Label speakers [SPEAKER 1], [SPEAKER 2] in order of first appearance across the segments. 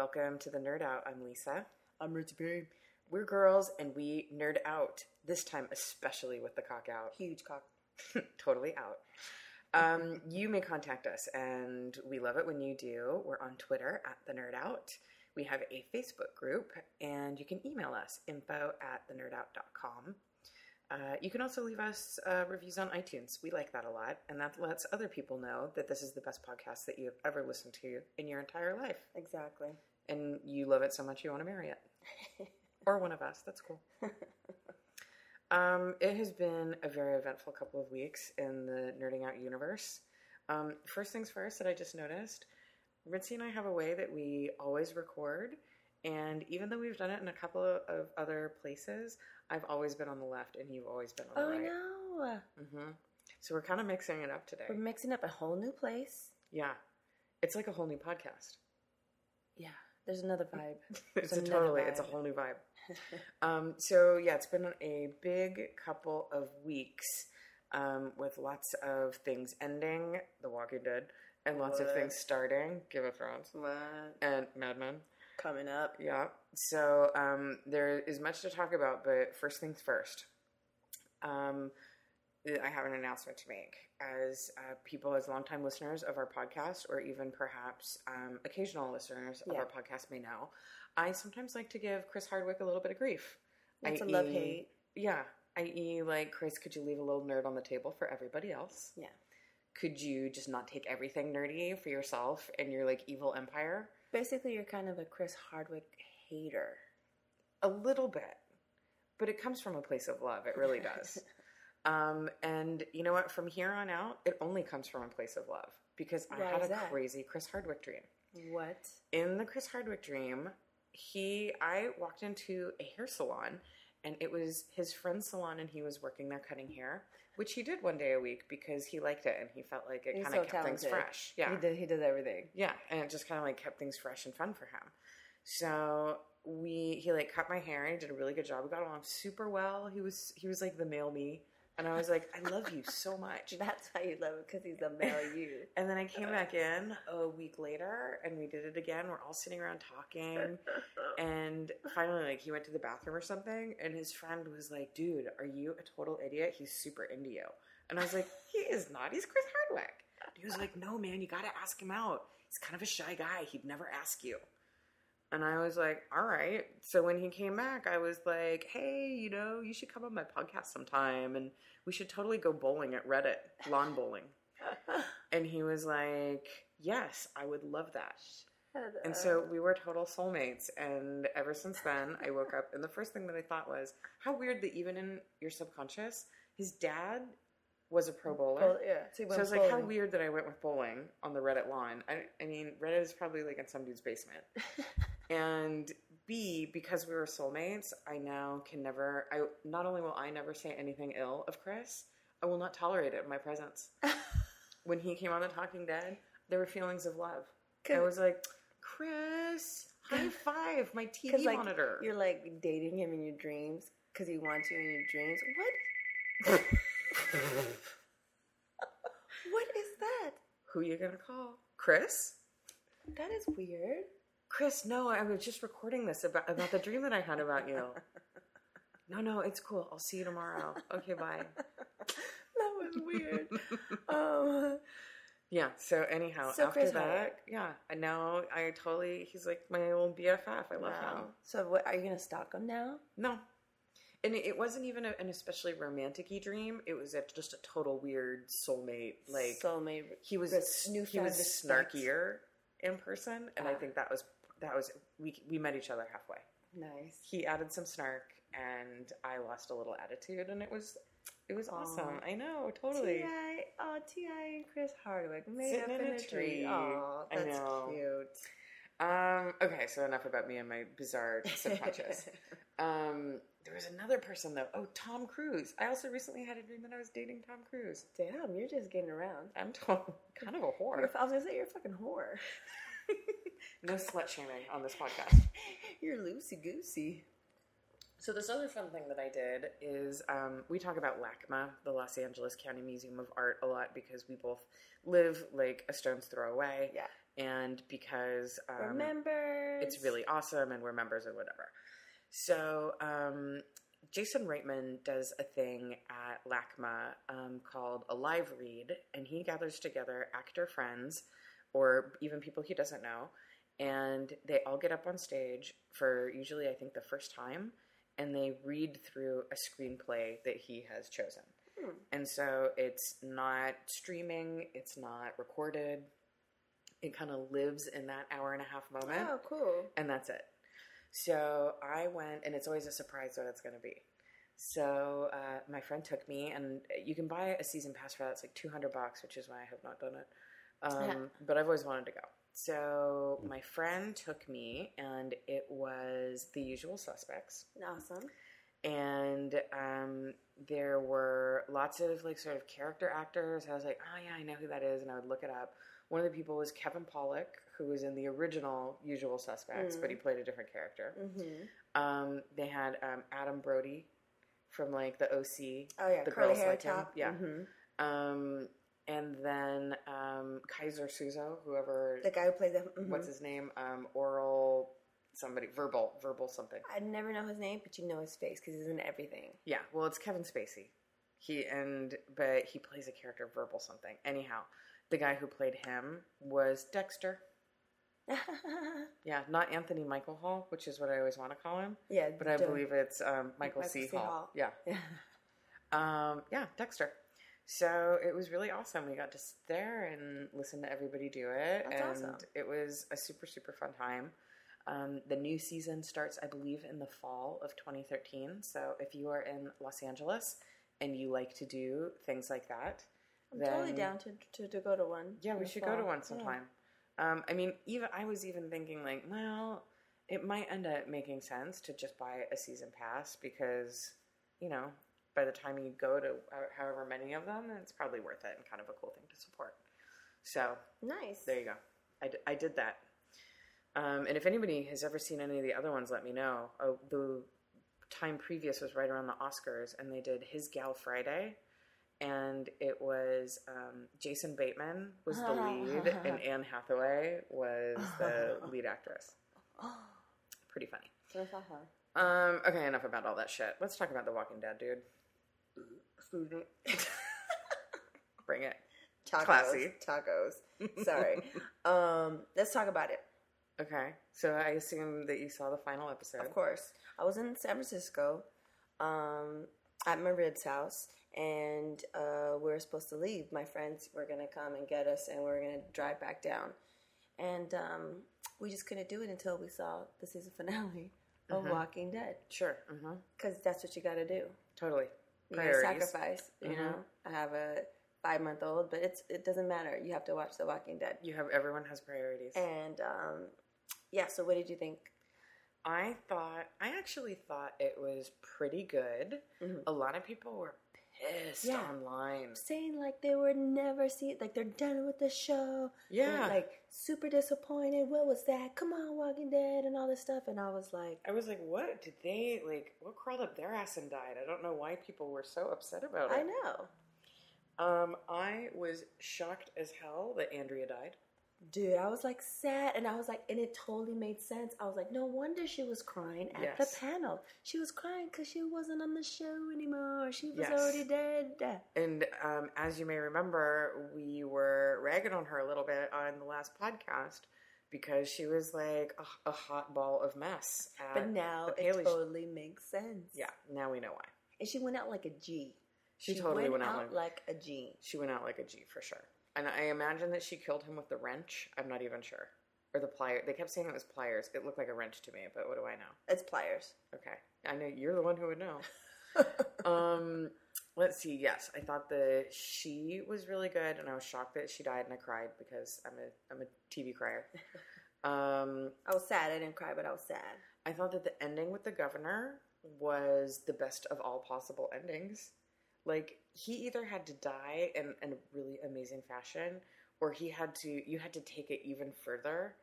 [SPEAKER 1] Welcome to the Nerd Out. I'm Lisa.
[SPEAKER 2] I'm Ritzy Perry.
[SPEAKER 1] We're girls and we nerd out. This time, especially with the cock out.
[SPEAKER 2] Huge cock.
[SPEAKER 1] totally out. Um, you may contact us, and we love it when you do. We're on Twitter at the Nerd Out. We have a Facebook group, and you can email us info at thenerdout.com. Uh, you can also leave us uh, reviews on iTunes. We like that a lot, and that lets other people know that this is the best podcast that you have ever listened to in your entire life.
[SPEAKER 2] Exactly.
[SPEAKER 1] And you love it so much you want to marry it. or one of us. That's cool. um, it has been a very eventful couple of weeks in the Nerding Out universe. Um, first things first that I just noticed Ritzy and I have a way that we always record. And even though we've done it in a couple of, other places, I've always been on the left and you've always been on the right.
[SPEAKER 2] Oh, I
[SPEAKER 1] right.
[SPEAKER 2] know.
[SPEAKER 1] hmm So we're kind of mixing it up today.
[SPEAKER 2] We're mixing up a whole new place.
[SPEAKER 1] Yeah. It's like a whole new podcast.
[SPEAKER 2] Yeah. There's another vibe.
[SPEAKER 1] it's a
[SPEAKER 2] another
[SPEAKER 1] totally it's a whole new vibe um, so yeah it's been a big couple of weeks um, with lots of things ending the walking dead and lots of things starting game of thrones
[SPEAKER 2] what?
[SPEAKER 1] and mad men
[SPEAKER 2] Coming up.
[SPEAKER 1] yeah so um, there is much to talk about but first things first um, I have an announcement to make. As uh, people, as longtime listeners of our podcast, or even perhaps um, occasional listeners of
[SPEAKER 2] Yeah.
[SPEAKER 1] our podcast may know, I sometimes like to give Chris Hardwick a little bit of grief.
[SPEAKER 2] It's a love hate.
[SPEAKER 1] Yeah, i.e., like, Chris, could you leave a little nerd on the table for everybody else?
[SPEAKER 2] Yeah.
[SPEAKER 1] Could you just not take everything nerdy for yourself and your, like, evil empire?
[SPEAKER 2] Basically, you're kind of a Chris Hardwick hater.
[SPEAKER 1] A little bit. But it comes from a place of love. It really does. Um, and you know what? From here on out, it only comes from a place of love because I
[SPEAKER 2] Why
[SPEAKER 1] had a
[SPEAKER 2] that?
[SPEAKER 1] crazy Chris Hardwick dream.
[SPEAKER 2] what?
[SPEAKER 1] In the Chris Hardwick dream, he I walked into a hair salon and it was his friend's salon and he was working there cutting hair, which he did one day a week because he liked it and he felt like it kind of
[SPEAKER 2] so
[SPEAKER 1] kept things fresh. Yeah.
[SPEAKER 2] He, did, he does everything.
[SPEAKER 1] Yeah, and it just kind of like kept things fresh and fun for him. So we he like cut my hair and he did a really good job. We got along super well. He was he was like the male me, and I was like, I love you so much.
[SPEAKER 2] That's why you love it, because he's a male you.
[SPEAKER 1] And then I came back in a week later and we did it again. We're all sitting around talking. And finally, like, he went to the bathroom or something. And his friend was like, Dude, are you a total idiot? He's super into you. And I was like, He is not. He's Chris Hardwick. He was like, No, man, you got to ask him out. He's kind of a shy guy. He'd never ask you. And I was like, All right. So when he came back, I was like, Hey, you know, you should come on my podcast sometime. And we should totally go bowling at Reddit, lawn bowling. And he was like, Yes, I would love that. And so we were total soulmates. And ever since then, I woke up, and the first thing that I thought was, How weird that even in your subconscious, his dad was a pro bowler.
[SPEAKER 2] Yeah. So, he
[SPEAKER 1] So I was like, How weird that I went with bowling on the Reddit lawn. I, I mean, Reddit is probably like in some dude's basement. and B, because we were soulmates, I now can never, I not only will I never say anything ill of Chris, I will not tolerate it in my presence when he came on The Talking Dead, there were feelings of love. I was like, Chris, high five, my TV
[SPEAKER 2] like
[SPEAKER 1] monitor.
[SPEAKER 2] you're like dating him in your dreams because he wants you in your dreams. What? what is that?
[SPEAKER 1] Who you gonna call? Chris?
[SPEAKER 2] That is weird.
[SPEAKER 1] Chris, no, I was just recording this about about the dream that I had about you. No, no, it's cool. I'll see you tomorrow. Okay, bye.
[SPEAKER 2] That was weird. um,
[SPEAKER 1] Yeah. So anyhow,
[SPEAKER 2] So
[SPEAKER 1] after
[SPEAKER 2] Chris
[SPEAKER 1] that,
[SPEAKER 2] Hardwick.
[SPEAKER 1] yeah, and now I totally. He's like my old BFF. I love
[SPEAKER 2] wow.
[SPEAKER 1] him.
[SPEAKER 2] So what? Are you gonna stalk him now?
[SPEAKER 1] No. And it it wasn't even a, an especially romantic-y dream. It was a, just a total weird soulmate. Like
[SPEAKER 2] soulmate.
[SPEAKER 1] he was he was snarkier in person, and I
[SPEAKER 2] Ah.
[SPEAKER 1] think that was that was we we met each other halfway.
[SPEAKER 2] Nice.
[SPEAKER 1] He added some snark, and I lost a little attitude, and it was it was
[SPEAKER 2] Aw.
[SPEAKER 1] awesome. I know, totally.
[SPEAKER 2] Ti, oh Ti and Chris Hardwick made
[SPEAKER 1] Sitting
[SPEAKER 2] up
[SPEAKER 1] in
[SPEAKER 2] in
[SPEAKER 1] a tree.
[SPEAKER 2] tree. That's cute.
[SPEAKER 1] Um, okay, so enough about me and my bizarre subconscious. um, there was another person though. Oh, Tom Cruise. I also recently had a dream that I was dating Tom Cruise.
[SPEAKER 2] Damn, you're just getting around.
[SPEAKER 1] I'm kind of a whore.
[SPEAKER 2] I was gonna say you're a fucking whore.
[SPEAKER 1] No slut shaming on this podcast.
[SPEAKER 2] You're loosey goosey.
[SPEAKER 1] So this other fun thing that I did is um, we talk about LACMA, the Los Angeles County Museum of Art, a lot because we both live like a stone's throw away.
[SPEAKER 2] Yeah.
[SPEAKER 1] and because um,
[SPEAKER 2] We're members.
[SPEAKER 1] it's really awesome and we're members and whatever. So um, Jason Reitman does a thing at LACMA um, called a live read, and he gathers together actor friends or even people he doesn't know, and they all get up on stage for usually I think the first time, and they read through a screenplay that he has chosen.
[SPEAKER 2] Hmm.
[SPEAKER 1] And so it's not streaming, it's not recorded. It kind of lives in that hour and a half moment
[SPEAKER 2] Oh, cool.
[SPEAKER 1] and that's it. So I went, and it's always a surprise what it's going to be. So uh, my friend took me, and you can buy a season pass for that. It's like two hundred bucks, which is why I have not done it. Um,
[SPEAKER 2] Yeah.
[SPEAKER 1] But I've always wanted to go. So my friend took me, and it was The Usual Suspects,
[SPEAKER 2] Awesome.
[SPEAKER 1] and um, there were lots of like sort of character actors. I was like, oh yeah, I know who that is, and I would look it up. One of the people was Kevin Pollak, who was in the original Usual Suspects, but he played a different character.
[SPEAKER 2] Mm-hmm.
[SPEAKER 1] Um, they had um, Adam Brody from like the OC.
[SPEAKER 2] Oh yeah,
[SPEAKER 1] The
[SPEAKER 2] curly
[SPEAKER 1] girls
[SPEAKER 2] hair
[SPEAKER 1] like him.
[SPEAKER 2] top.
[SPEAKER 1] Yeah.
[SPEAKER 2] hmm
[SPEAKER 1] Um, and then um, Kaiser Soze, whoever,
[SPEAKER 2] The guy who played the. mhm.
[SPEAKER 1] what's his name? Um, oral somebody, verbal, verbal something.
[SPEAKER 2] I never know his name, but you know his face because he's in everything.
[SPEAKER 1] Yeah, well, it's Kevin Spacey. He and but he plays a character verbal something. Anyhow, the guy who played him was Dexter. Yeah, not Anthony Michael Hall, which is what I always want to call him,
[SPEAKER 2] yeah,
[SPEAKER 1] but I believe it's um, Michael,
[SPEAKER 2] Michael
[SPEAKER 1] C.
[SPEAKER 2] C.
[SPEAKER 1] Hall. Yeah,
[SPEAKER 2] Yeah.
[SPEAKER 1] um, yeah, Dexter. So it was really awesome. We got to sit there and listen to everybody do it,
[SPEAKER 2] That's
[SPEAKER 1] and
[SPEAKER 2] awesome.
[SPEAKER 1] it was a super super fun time. Um, the new season starts, I believe, in the fall of 2013. So if you are in Los Angeles and you like to do things like that,
[SPEAKER 2] I'm totally down to, to, to go to one.
[SPEAKER 1] yeah, we should go to
[SPEAKER 2] fall.
[SPEAKER 1] one
[SPEAKER 2] Yeah.
[SPEAKER 1] sometime. Um, I mean, even I was even thinking like, well, it might end up making sense to just buy a season pass because, you know, by the time you go to however many of them, it's probably worth it and kind of a cool thing to support. So
[SPEAKER 2] Nice.
[SPEAKER 1] there you go. I, d- I did that. Um, and if anybody has ever seen any of the other ones, let me know. Oh, the time previous was right around the Oscars, and they did His Gal Friday, and it was um, Jason Bateman was the lead, and Anne Hathaway was the lead actress. Pretty funny. Um, okay, enough about all that shit. Let's talk about The Walking Dead, dude. Bring it.
[SPEAKER 2] Tacos.
[SPEAKER 1] Classy.
[SPEAKER 2] Tacos. Sorry. um, let's talk about it.
[SPEAKER 1] Okay, so I assume that you saw the final episode.
[SPEAKER 2] Of course. I was in San Francisco um, at my rib's house, and uh, we were supposed to leave. My friends were going to come and get us, and we were going to drive back down. And um, we just couldn't do it until we saw the season finale of
[SPEAKER 1] Mhm.
[SPEAKER 2] Walking Dead.
[SPEAKER 1] Sure.
[SPEAKER 2] Because that's what you got to do.
[SPEAKER 1] Totally.
[SPEAKER 2] You got
[SPEAKER 1] Priorities.
[SPEAKER 2] sacrifice. You
[SPEAKER 1] Mhm.
[SPEAKER 2] know, I have a five month old, but it's it doesn't matter. You have to watch The Walking Dead.
[SPEAKER 1] You have everyone has priorities.
[SPEAKER 2] And um, yeah, so what did you think?
[SPEAKER 1] I thought I actually thought it was pretty good.
[SPEAKER 2] Mhm.
[SPEAKER 1] A lot of people were pissed
[SPEAKER 2] Yeah.
[SPEAKER 1] online.
[SPEAKER 2] saying like they would never see like they're done with the show.
[SPEAKER 1] Yeah.
[SPEAKER 2] like super disappointed. What was that? Come on, Walking Dead and all this stuff. And I was like,
[SPEAKER 1] I was like, what did they like? What crawled up their ass and died? I don't know why people were so upset about it.
[SPEAKER 2] I know,
[SPEAKER 1] Um, I was shocked as hell that Andrea died.
[SPEAKER 2] Dude. I was like sad, and I was like, and it totally made sense. I was like, no wonder she was crying at
[SPEAKER 1] Yes.
[SPEAKER 2] the panel. She was crying because she wasn't on the show anymore. She was
[SPEAKER 1] Yes.
[SPEAKER 2] already dead.
[SPEAKER 1] And um, as you may remember, we were ragging on her a little bit on the last podcast because she was like a, a hot ball of mess. At
[SPEAKER 2] But now it totally makes sense.
[SPEAKER 1] Yeah, now we know why.
[SPEAKER 2] and she went out like a G.
[SPEAKER 1] She, totally went, out, like,
[SPEAKER 2] like a G.
[SPEAKER 1] she went out like a G for sure. And I imagine that she killed him with the wrench. I'm not even sure. Or the plier. They kept saying it was pliers. It looked like a wrench to me, but what do I know?
[SPEAKER 2] It's pliers.
[SPEAKER 1] Okay. I know you're the one who would know. um, let's see. Yes, I thought the she was really good, and I was shocked that she died, and I cried because I'm a I'm a TV crier. Um,
[SPEAKER 2] I was sad. I didn't cry, but I was sad.
[SPEAKER 1] I thought that the ending with the governor was the best of all possible endings. Like he either had to die in, in a really amazing fashion, or he had to you had to take it even further.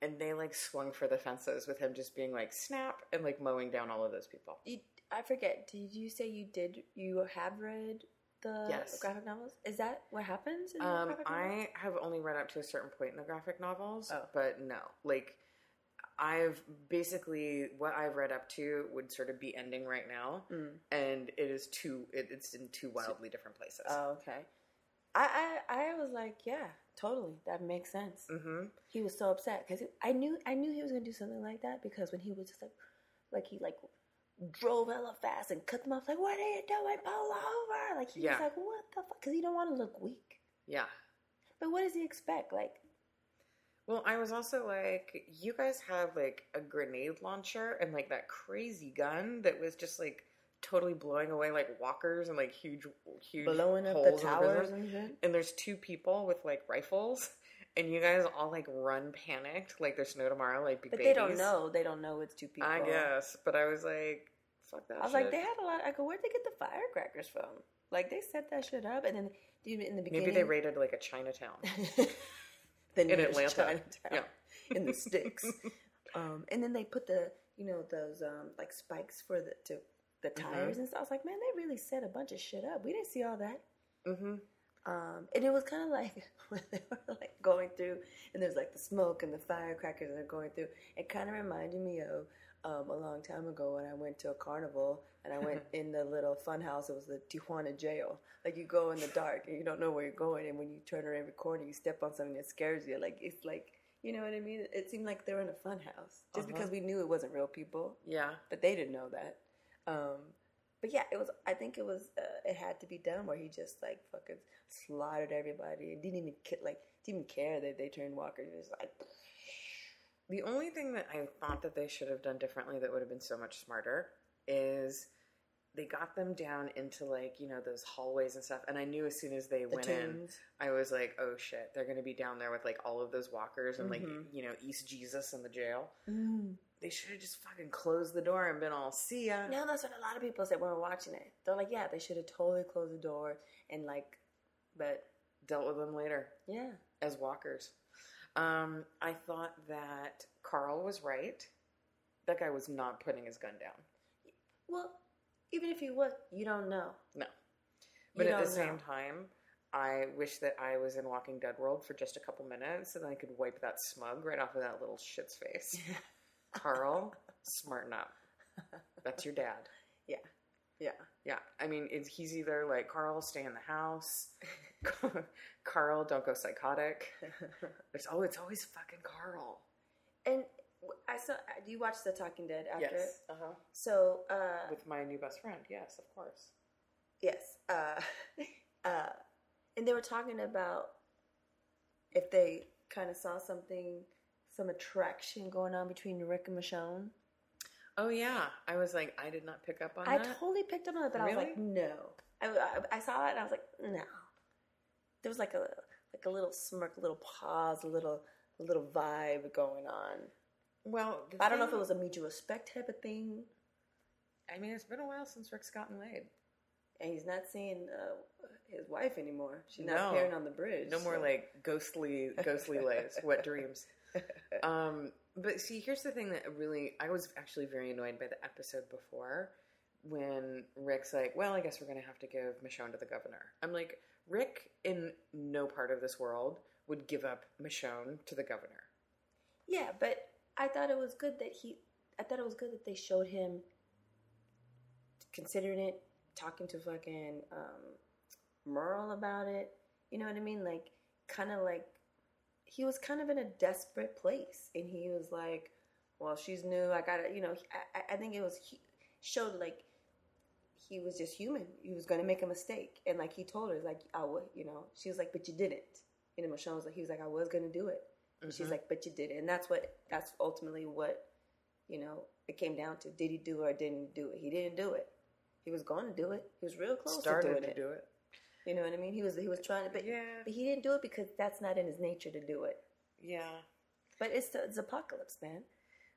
[SPEAKER 1] And they like swung for the fences with him just being like snap and like mowing down all of those people.
[SPEAKER 2] You, I forget. Did you say you did? You have read the
[SPEAKER 1] Yes.
[SPEAKER 2] graphic novels? Is that what happens? In the
[SPEAKER 1] Um,
[SPEAKER 2] graphic novels?
[SPEAKER 1] I have only read up to a certain point in the graphic novels,
[SPEAKER 2] Oh.
[SPEAKER 1] but no, like I've basically what I've read up to would sort of be ending right now,
[SPEAKER 2] Mm.
[SPEAKER 1] and it is two. It, it's in two wildly different places.
[SPEAKER 2] Oh, okay. I, I I was like, yeah, totally. That makes sense.
[SPEAKER 1] mm-hmm.
[SPEAKER 2] He was so upset because I knew I knew he was gonna do something like that because when he was just like, like he like drove hella fast and cut them off. Like, what are you doing? Pull over! Like he
[SPEAKER 1] Yeah.
[SPEAKER 2] was like, what the fuck? Because he don't want to look weak.
[SPEAKER 1] Yeah.
[SPEAKER 2] But what does he expect? Like,
[SPEAKER 1] Well, I was also like, you guys have like a grenade launcher and like that crazy gun that was just like totally blowing away like walkers and like huge, huge
[SPEAKER 2] blowing up the towers and shit.
[SPEAKER 1] and there's two people with like rifles, and you guys all like run panicked, like there's no tomorrow, like be
[SPEAKER 2] But
[SPEAKER 1] babies.
[SPEAKER 2] they don't know. They don't know it's two people.
[SPEAKER 1] I guess, but I was like, fuck that.
[SPEAKER 2] I was
[SPEAKER 1] shit.
[SPEAKER 2] like, they had a lot. I go, where'd they get the firecrackers from? Like they set that shit up, and then in the beginning,
[SPEAKER 1] maybe they raided like a Chinatown.
[SPEAKER 2] the
[SPEAKER 1] in Atlanta.
[SPEAKER 2] Chinatown
[SPEAKER 1] Yeah.
[SPEAKER 2] in the sticks. um, and then they put the you know those um, like spikes for the to the
[SPEAKER 1] Mm-hmm.
[SPEAKER 2] tires and stuff. I was like, man, they really set a bunch of shit up. We didn't see all that.
[SPEAKER 1] hmm
[SPEAKER 2] Um, and it was kind of like when they were like going through, and there's like the smoke and the firecrackers, and they're going through. It kind of reminded me of um, a long time ago when I went to a carnival and I went in the little fun house. It was the Tijuana jail. Like you go in the dark and you don't know where you're going, and when you turn around every corner, you step on something that scares you. Like it's like you know what I mean. It seemed like they were in a fun house just
[SPEAKER 1] Uh-huh.
[SPEAKER 2] because we knew it wasn't real people,
[SPEAKER 1] Yeah.
[SPEAKER 2] but they didn't know that. Um, but yeah, it was. I think it was. Uh, it had to be done where he just like fucking slaughtered everybody and didn't even like didn't even care that they turned walkers. He was like,
[SPEAKER 1] The only thing that I thought that they should have done differently that would have been so much smarter is they got them down into like you know those hallways and stuff and i knew as soon as they
[SPEAKER 2] the
[SPEAKER 1] went in i was like oh shit they're gonna be down there with like all of those walkers and like
[SPEAKER 2] Mhm.
[SPEAKER 1] you know east jesus in the jail
[SPEAKER 2] Mm.
[SPEAKER 1] they should have just fucking closed the door and been all see ya
[SPEAKER 2] Now that's what a lot of people said when we were watching it. They're like, yeah, they should have totally closed the door and like, but
[SPEAKER 1] dealt with them later
[SPEAKER 2] yeah,
[SPEAKER 1] as walkers um i thought that carl was right that guy was not putting his gun down
[SPEAKER 2] well, even if you was, you don't know.
[SPEAKER 1] No. But
[SPEAKER 2] You
[SPEAKER 1] at the same
[SPEAKER 2] know.
[SPEAKER 1] time, I wish that I was in Walking Dead world for just a couple minutes and I could wipe that smug right off of that little shit's face. Carl, smarten up. That's your dad.
[SPEAKER 2] yeah, yeah.
[SPEAKER 1] Yeah. I mean, it's, he's either like, Carl, stay in the house. Carl, don't go psychotic. There's, oh, it's always fucking Carl.
[SPEAKER 2] and I saw. Do you watch The Talking Dead after?
[SPEAKER 1] Yes. Uh-huh.
[SPEAKER 2] So, uh,
[SPEAKER 1] With my new best friend. Yes, of course.
[SPEAKER 2] Yes. Uh, uh, and they were talking about if they kind of saw something, some attraction going on between Rick and Michonne.
[SPEAKER 1] Oh, yeah. I was like, I did not pick up on it.
[SPEAKER 2] I
[SPEAKER 1] that.
[SPEAKER 2] totally picked up on it, but I was like, no. I, I, I saw it and I was like, no. There was like a like a little smirk, a little pause, a little a little vibe going on.
[SPEAKER 1] well, the
[SPEAKER 2] I don't know if
[SPEAKER 1] thing-
[SPEAKER 2] it was a mutual respect type of thing,
[SPEAKER 1] I mean, it's been a while since Rick's gotten laid.
[SPEAKER 2] and he's not seeing uh, his wife anymore. She's not appearing on the bridge.
[SPEAKER 1] No more
[SPEAKER 2] so-
[SPEAKER 1] like ghostly, ghostly lays, wet dreams. Um, but see, here's the thing that really, I was actually very annoyed by the episode before when Rick's like, "Well, I guess we're gonna have to give Michonne to the governor." I'm like, Rick, in no part of this world would give up Michonne to the governor.
[SPEAKER 2] Yeah, but I thought it was good that he. I thought it was good that they showed him considering it, talking to fucking um, Merle about it. You know what I mean? Like, kind of like he was kind of in a desperate place, and he was like, "Well, she's new. I gotta." You know, I, I- think it was he showed like he was just human. He was going to make a mistake, and like he told her, like, "I would," you know. She was like, "But you didn't." You know, Michelle was like, he was like, "I was going to do it." And she's
[SPEAKER 1] mm-hmm.
[SPEAKER 2] like, but you did it. And that's what, that's ultimately what, you know, it came down to. Did he do it or didn't do it? He didn't do it. He was going to do it. He was real close to
[SPEAKER 1] started
[SPEAKER 2] doing
[SPEAKER 1] to
[SPEAKER 2] it.
[SPEAKER 1] do it.
[SPEAKER 2] You know what I mean? He was, he was trying to, but,
[SPEAKER 1] Yeah,
[SPEAKER 2] but he didn't do it because that's not in his nature to do it.
[SPEAKER 1] yeah.
[SPEAKER 2] But it's the, it's apocalypse, man.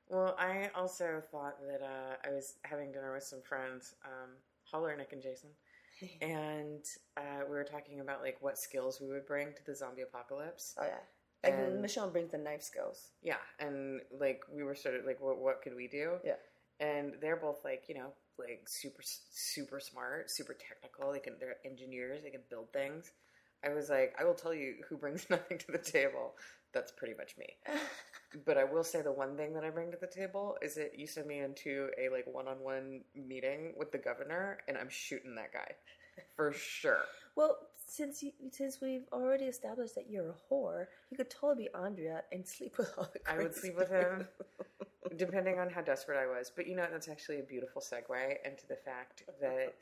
[SPEAKER 1] Well, I also thought that uh, I was having dinner with some friends, um, Holler, Nick, and Jason, and uh, we were talking about like what skills we would bring to the zombie apocalypse.
[SPEAKER 2] Oh yeah. Like
[SPEAKER 1] And-
[SPEAKER 2] Michonne brings the knife skills.
[SPEAKER 1] Yeah, and like we were sort of like, what what could we do?
[SPEAKER 2] Yeah.
[SPEAKER 1] and they're both like, you know, like super super smart, super technical. They can they're engineers. They can build things. I was like, I will tell you who brings nothing to the table. That's pretty much me. But I will say the one thing that I bring to the table is that you send me into a like one on one meeting with the governor, and I'm shooting that guy for sure.
[SPEAKER 2] Well, since you, since we've already established that you're a whore, you could totally be Andrea and sleep with all the.
[SPEAKER 1] I would sleep with him. Depending on how desperate I was. But you know, that's actually a beautiful segue into the fact that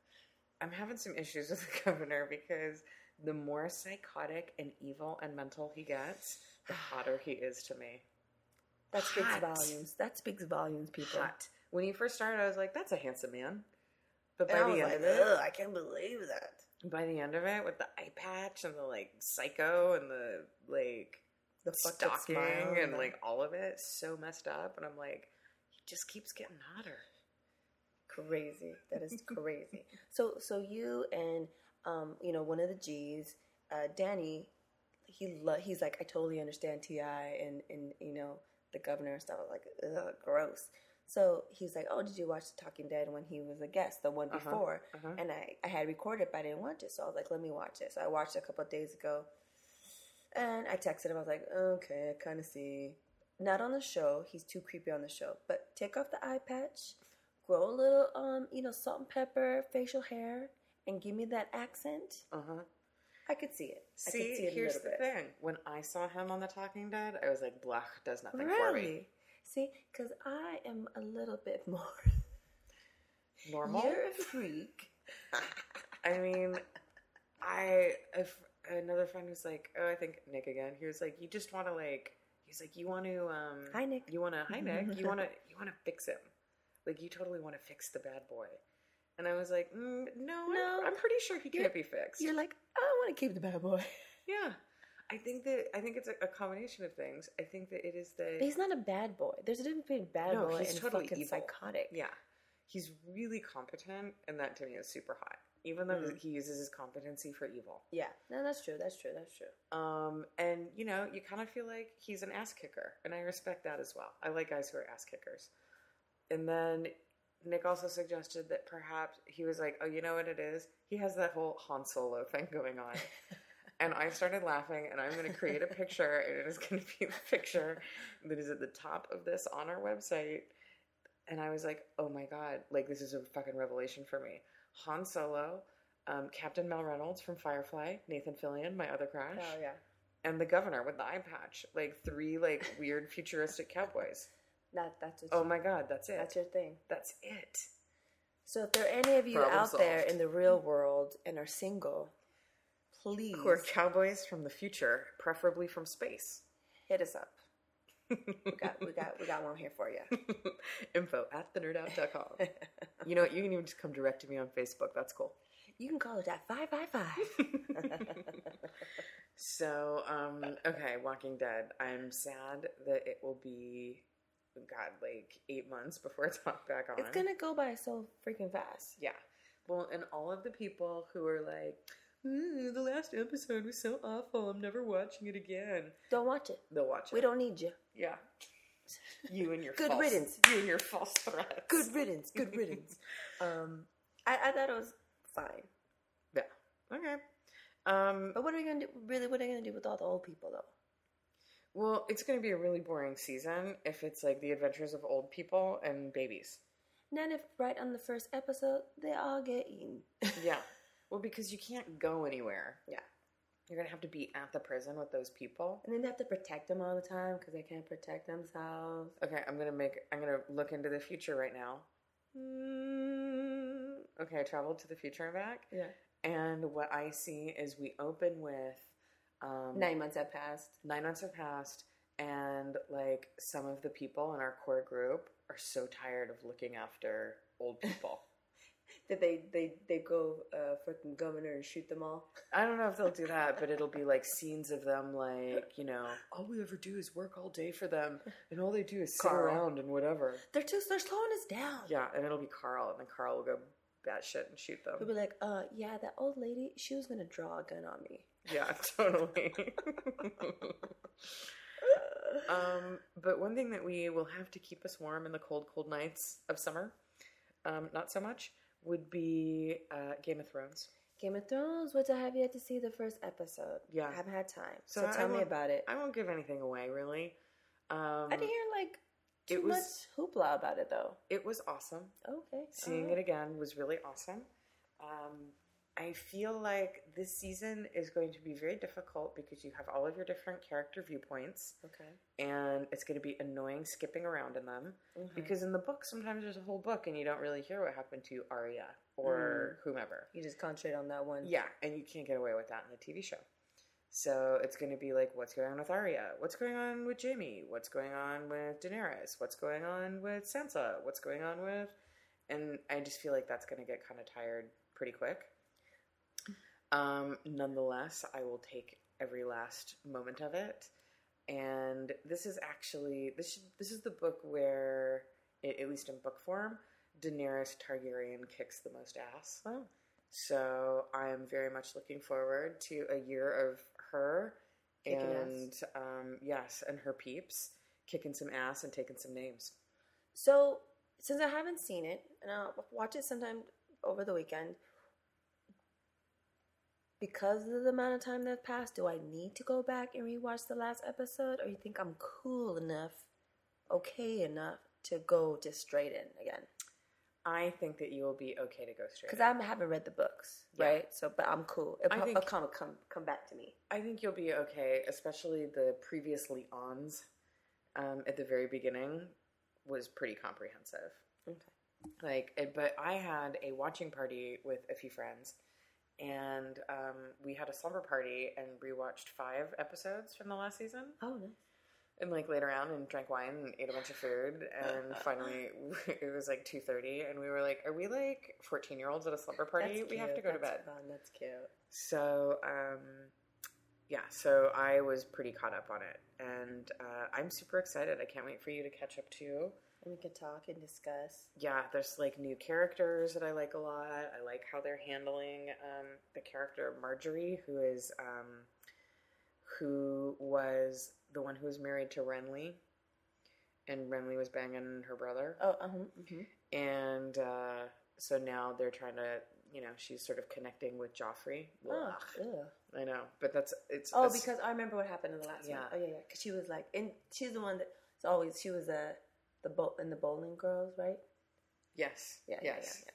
[SPEAKER 1] I'm having some issues with the governor because the more psychotic and evil and mental he gets, the hotter he is to me.
[SPEAKER 2] That speaks
[SPEAKER 1] Hot.
[SPEAKER 2] volumes. That speaks volumes, people.
[SPEAKER 1] Hot. When he first started, I was like, "That's a handsome man." But by
[SPEAKER 2] And
[SPEAKER 1] the end
[SPEAKER 2] like,
[SPEAKER 1] of it,
[SPEAKER 2] I can't believe that.
[SPEAKER 1] by the end of it, with the eye patch and the like psycho and the like
[SPEAKER 2] The up
[SPEAKER 1] stalking and like all of it, so messed up. And I'm like, he just keeps getting hotter.
[SPEAKER 2] crazy. That is crazy. so, so you and um, you know, one of the G's, uh, Danny, he lo- he's like, I totally understand Ti and and you know the governor and stuff. I was like, Ugh, gross. So he's like, Oh, did you watch The Talking Dead when he was a guest, the one
[SPEAKER 1] Uh-huh,
[SPEAKER 2] before?
[SPEAKER 1] uh-huh.
[SPEAKER 2] And I I had recorded, but I didn't watch it. So I was like, Let me watch it. So I watched it a couple of days ago, and I texted him. I was like, Okay, I kind of see. Not on the show. He's too creepy on the show. But take off the eye patch, grow a little, um, you know, salt and pepper facial hair, and give me that accent.
[SPEAKER 1] Uh huh.
[SPEAKER 2] I could see it. I
[SPEAKER 1] See,
[SPEAKER 2] could see it
[SPEAKER 1] here's the
[SPEAKER 2] bit.
[SPEAKER 1] thing. When I saw him on The Talking Dead, I was like, Blah does nothing for me.
[SPEAKER 2] See, because I am a little bit more.
[SPEAKER 1] Normal.
[SPEAKER 2] You're a freak.
[SPEAKER 1] I mean, I if another friend was like, oh, I think Nick again. He was like, you just want to like, he's like, you want to, um,
[SPEAKER 2] Hi, Nick.
[SPEAKER 1] You want to, hi Nick. You want to, you want to fix him. Like you totally want to fix the bad boy. And I was like, mm, no,
[SPEAKER 2] No.
[SPEAKER 1] I'm, I'm pretty sure he can't be fixed.
[SPEAKER 2] You're like, I want to keep the bad boy.
[SPEAKER 1] yeah. I think that I think it's a, a combination of things. I think that it is that
[SPEAKER 2] But he's not a bad boy. There's a difference between bad
[SPEAKER 1] No,
[SPEAKER 2] boy
[SPEAKER 1] he's
[SPEAKER 2] and
[SPEAKER 1] totally
[SPEAKER 2] fucking
[SPEAKER 1] evil.
[SPEAKER 2] psychotic.
[SPEAKER 1] Yeah. He's really competent, and that to me is super hot. Even though
[SPEAKER 2] Mm.
[SPEAKER 1] he uses his competency for evil.
[SPEAKER 2] Yeah. No, that's true. That's true. That's true.
[SPEAKER 1] Um, and you know, you kind of feel like he's an ass kicker, and I respect that as well. I like guys who are ass kickers. And then Nick also suggested that perhaps he was like, "Oh, you know what it is? He has that whole Han Solo thing going on." and I started laughing, and I'm going to create a picture, and it is going to be the picture that is at the top of this on our website. And I was like, "Oh my god! Like this is a fucking revelation for me." Han Solo, um, Captain Mel Reynolds from Firefly, Nathan Fillion, my other crush
[SPEAKER 2] Oh, yeah.
[SPEAKER 1] and the governor with the eye patch, like three like weird futuristic cowboys.
[SPEAKER 2] That, that's, what
[SPEAKER 1] Oh my god, that's it.
[SPEAKER 2] that's your thing.
[SPEAKER 1] That's it.
[SPEAKER 2] So if there are any of you
[SPEAKER 1] Problem
[SPEAKER 2] out there in the real world and are single, please
[SPEAKER 1] Who are cowboys from the future, preferably from space.
[SPEAKER 2] hit us up. We got we got we got one here for you.
[SPEAKER 1] Info at thenerdout.com. you know what? You can even just come direct to me on Facebook. That's cool.
[SPEAKER 2] You can call us at five five five.
[SPEAKER 1] So, um, okay, Walking Dead. I'm sad that it will be, God, like eight months before it's back on.
[SPEAKER 2] It's gonna go by so freaking fast.
[SPEAKER 1] Yeah. Well, and all of the people who are like, "Mm, the last episode was so awful. I'm never watching it again.
[SPEAKER 2] Don't watch it.
[SPEAKER 1] They'll watch it.
[SPEAKER 2] We don't need you.
[SPEAKER 1] Yeah. You and your
[SPEAKER 2] Good
[SPEAKER 1] false,
[SPEAKER 2] riddance.
[SPEAKER 1] You and your false threats.
[SPEAKER 2] Good riddance. Good riddance. um, I, I thought it was fine.
[SPEAKER 1] Yeah. Okay. Um.
[SPEAKER 2] But what are we gonna do? Really, what are we gonna do with all the old people though?
[SPEAKER 1] Well, it's going to be a really boring season if it's like the adventures of old people and babies.
[SPEAKER 2] And then if right on the first episode they all get eaten.
[SPEAKER 1] Yeah. well, because you can't go anywhere.
[SPEAKER 2] Yeah.
[SPEAKER 1] You're going to have to be at the prison with those people.
[SPEAKER 2] And then they have to protect them all the time because they can't protect themselves.
[SPEAKER 1] Okay, I'm gonna make. I'm gonna look into the future right now. Mm, okay, I traveled to the future and back,
[SPEAKER 2] Yeah.
[SPEAKER 1] and what I see is we open with um,
[SPEAKER 2] Nine months have passed.
[SPEAKER 1] nine months have passed, and like some of the people in our core group are so tired of looking after old people.
[SPEAKER 2] Did they they they go uh, freaking governor and shoot them all?
[SPEAKER 1] I don't know if they'll do that, but it'll be like scenes of them, like you know, all we ever do is work all day for them, and all they do is sit
[SPEAKER 2] Carl.
[SPEAKER 1] around and whatever.
[SPEAKER 2] They're just they're slowing us down.
[SPEAKER 1] Yeah, and it'll be Carl, and then Carl will go batshit and shoot them.
[SPEAKER 2] We'll be like, uh, yeah, that old lady, she was gonna draw a gun on me.
[SPEAKER 1] Yeah, totally. um, but one thing that we will have to keep us warm in the cold, cold nights of summer um, not so much, would be uh, Game of Thrones.
[SPEAKER 2] Game of Thrones, which I have yet to see the first episode.
[SPEAKER 1] Yeah.
[SPEAKER 2] I haven't had time.
[SPEAKER 1] So
[SPEAKER 2] So, tell me about it.
[SPEAKER 1] I won't give anything away, really. Um,
[SPEAKER 2] I didn't hear like
[SPEAKER 1] it
[SPEAKER 2] too
[SPEAKER 1] was-
[SPEAKER 2] much hoopla about it though.
[SPEAKER 1] It was awesome.
[SPEAKER 2] Okay.
[SPEAKER 1] Seeing it again was really awesome. Um, I feel like this season is going to be very difficult because you have all of your different character viewpoints,
[SPEAKER 2] Okay.
[SPEAKER 1] and it's going to be annoying skipping around in them.
[SPEAKER 2] Mhm.
[SPEAKER 1] Because in the book, sometimes there's a whole book and you don't really hear what happened to Arya or whomever.
[SPEAKER 2] you just concentrate on that one.
[SPEAKER 1] Yeah, and you can't get away with that in the TV show. So it's going to be like, what's going on with Arya? What's going on with Jaime? What's going on with Daenerys? What's going on with Sansa? What's going on with. And I just feel like that's going to get kind of tired pretty quick. Um, nonetheless, I will take every last moment of it. And this is actually this should, this is the book where, at least in book form, Daenerys Targaryen kicks the most ass.
[SPEAKER 2] Oh.
[SPEAKER 1] So I am very much looking forward to a year of her
[SPEAKER 2] Kicking
[SPEAKER 1] and um, yes, and her peeps kicking some ass and taking some names.
[SPEAKER 2] So since I haven't seen it, and I'll watch it sometime over the weekend, because of the amount of time that passed, do I need to go back and rewatch the last episode, or you think I'm cool enough, okay enough to go just straight in again?
[SPEAKER 1] I think that you will be okay to go straight.
[SPEAKER 2] Because I haven't read the books,
[SPEAKER 1] Yeah.
[SPEAKER 2] right? So, but I'm cool. It'll,
[SPEAKER 1] I think-
[SPEAKER 2] it'll come come come back to me.
[SPEAKER 1] I think you'll be okay, especially the previously ons um, at the very beginning was pretty comprehensive.
[SPEAKER 2] Okay.
[SPEAKER 1] Like, but I had a watching party with a few friends, and um, we had a slumber party and rewatched five episodes from the last season,
[SPEAKER 2] Oh, nice.
[SPEAKER 1] and like laid around and drank wine and ate a bunch of food, and finally it was like two thirty, and we were like, "Are we like fourteen year olds at a slumber party?
[SPEAKER 2] That's
[SPEAKER 1] we have to go to bed."
[SPEAKER 2] Fun. That's cute.
[SPEAKER 1] So, um, yeah, so I was pretty caught up on it, and uh, I'm super excited. I can't wait for you to catch up too.
[SPEAKER 2] And we could talk and discuss.
[SPEAKER 1] Yeah, there's like new characters that I like a lot. I like how they're handling um, the character Margaery, who is um, who was the one who was married to Renly, and Renly was banging her brother,
[SPEAKER 2] Oh, uh hmm
[SPEAKER 1] and uh, so now they're trying to, you know, she's sort of connecting with Joffrey.
[SPEAKER 2] Oh.
[SPEAKER 1] I know, but that's it's
[SPEAKER 2] Oh,
[SPEAKER 1] it's-
[SPEAKER 2] because I remember what happened in the last
[SPEAKER 1] Yeah.
[SPEAKER 2] one. Oh yeah, yeah. Because she was like, and she's the one that's always she was a the bowl in the bowling girls, right?
[SPEAKER 1] yes,
[SPEAKER 2] Yeah, yeah,
[SPEAKER 1] yes.
[SPEAKER 2] yeah,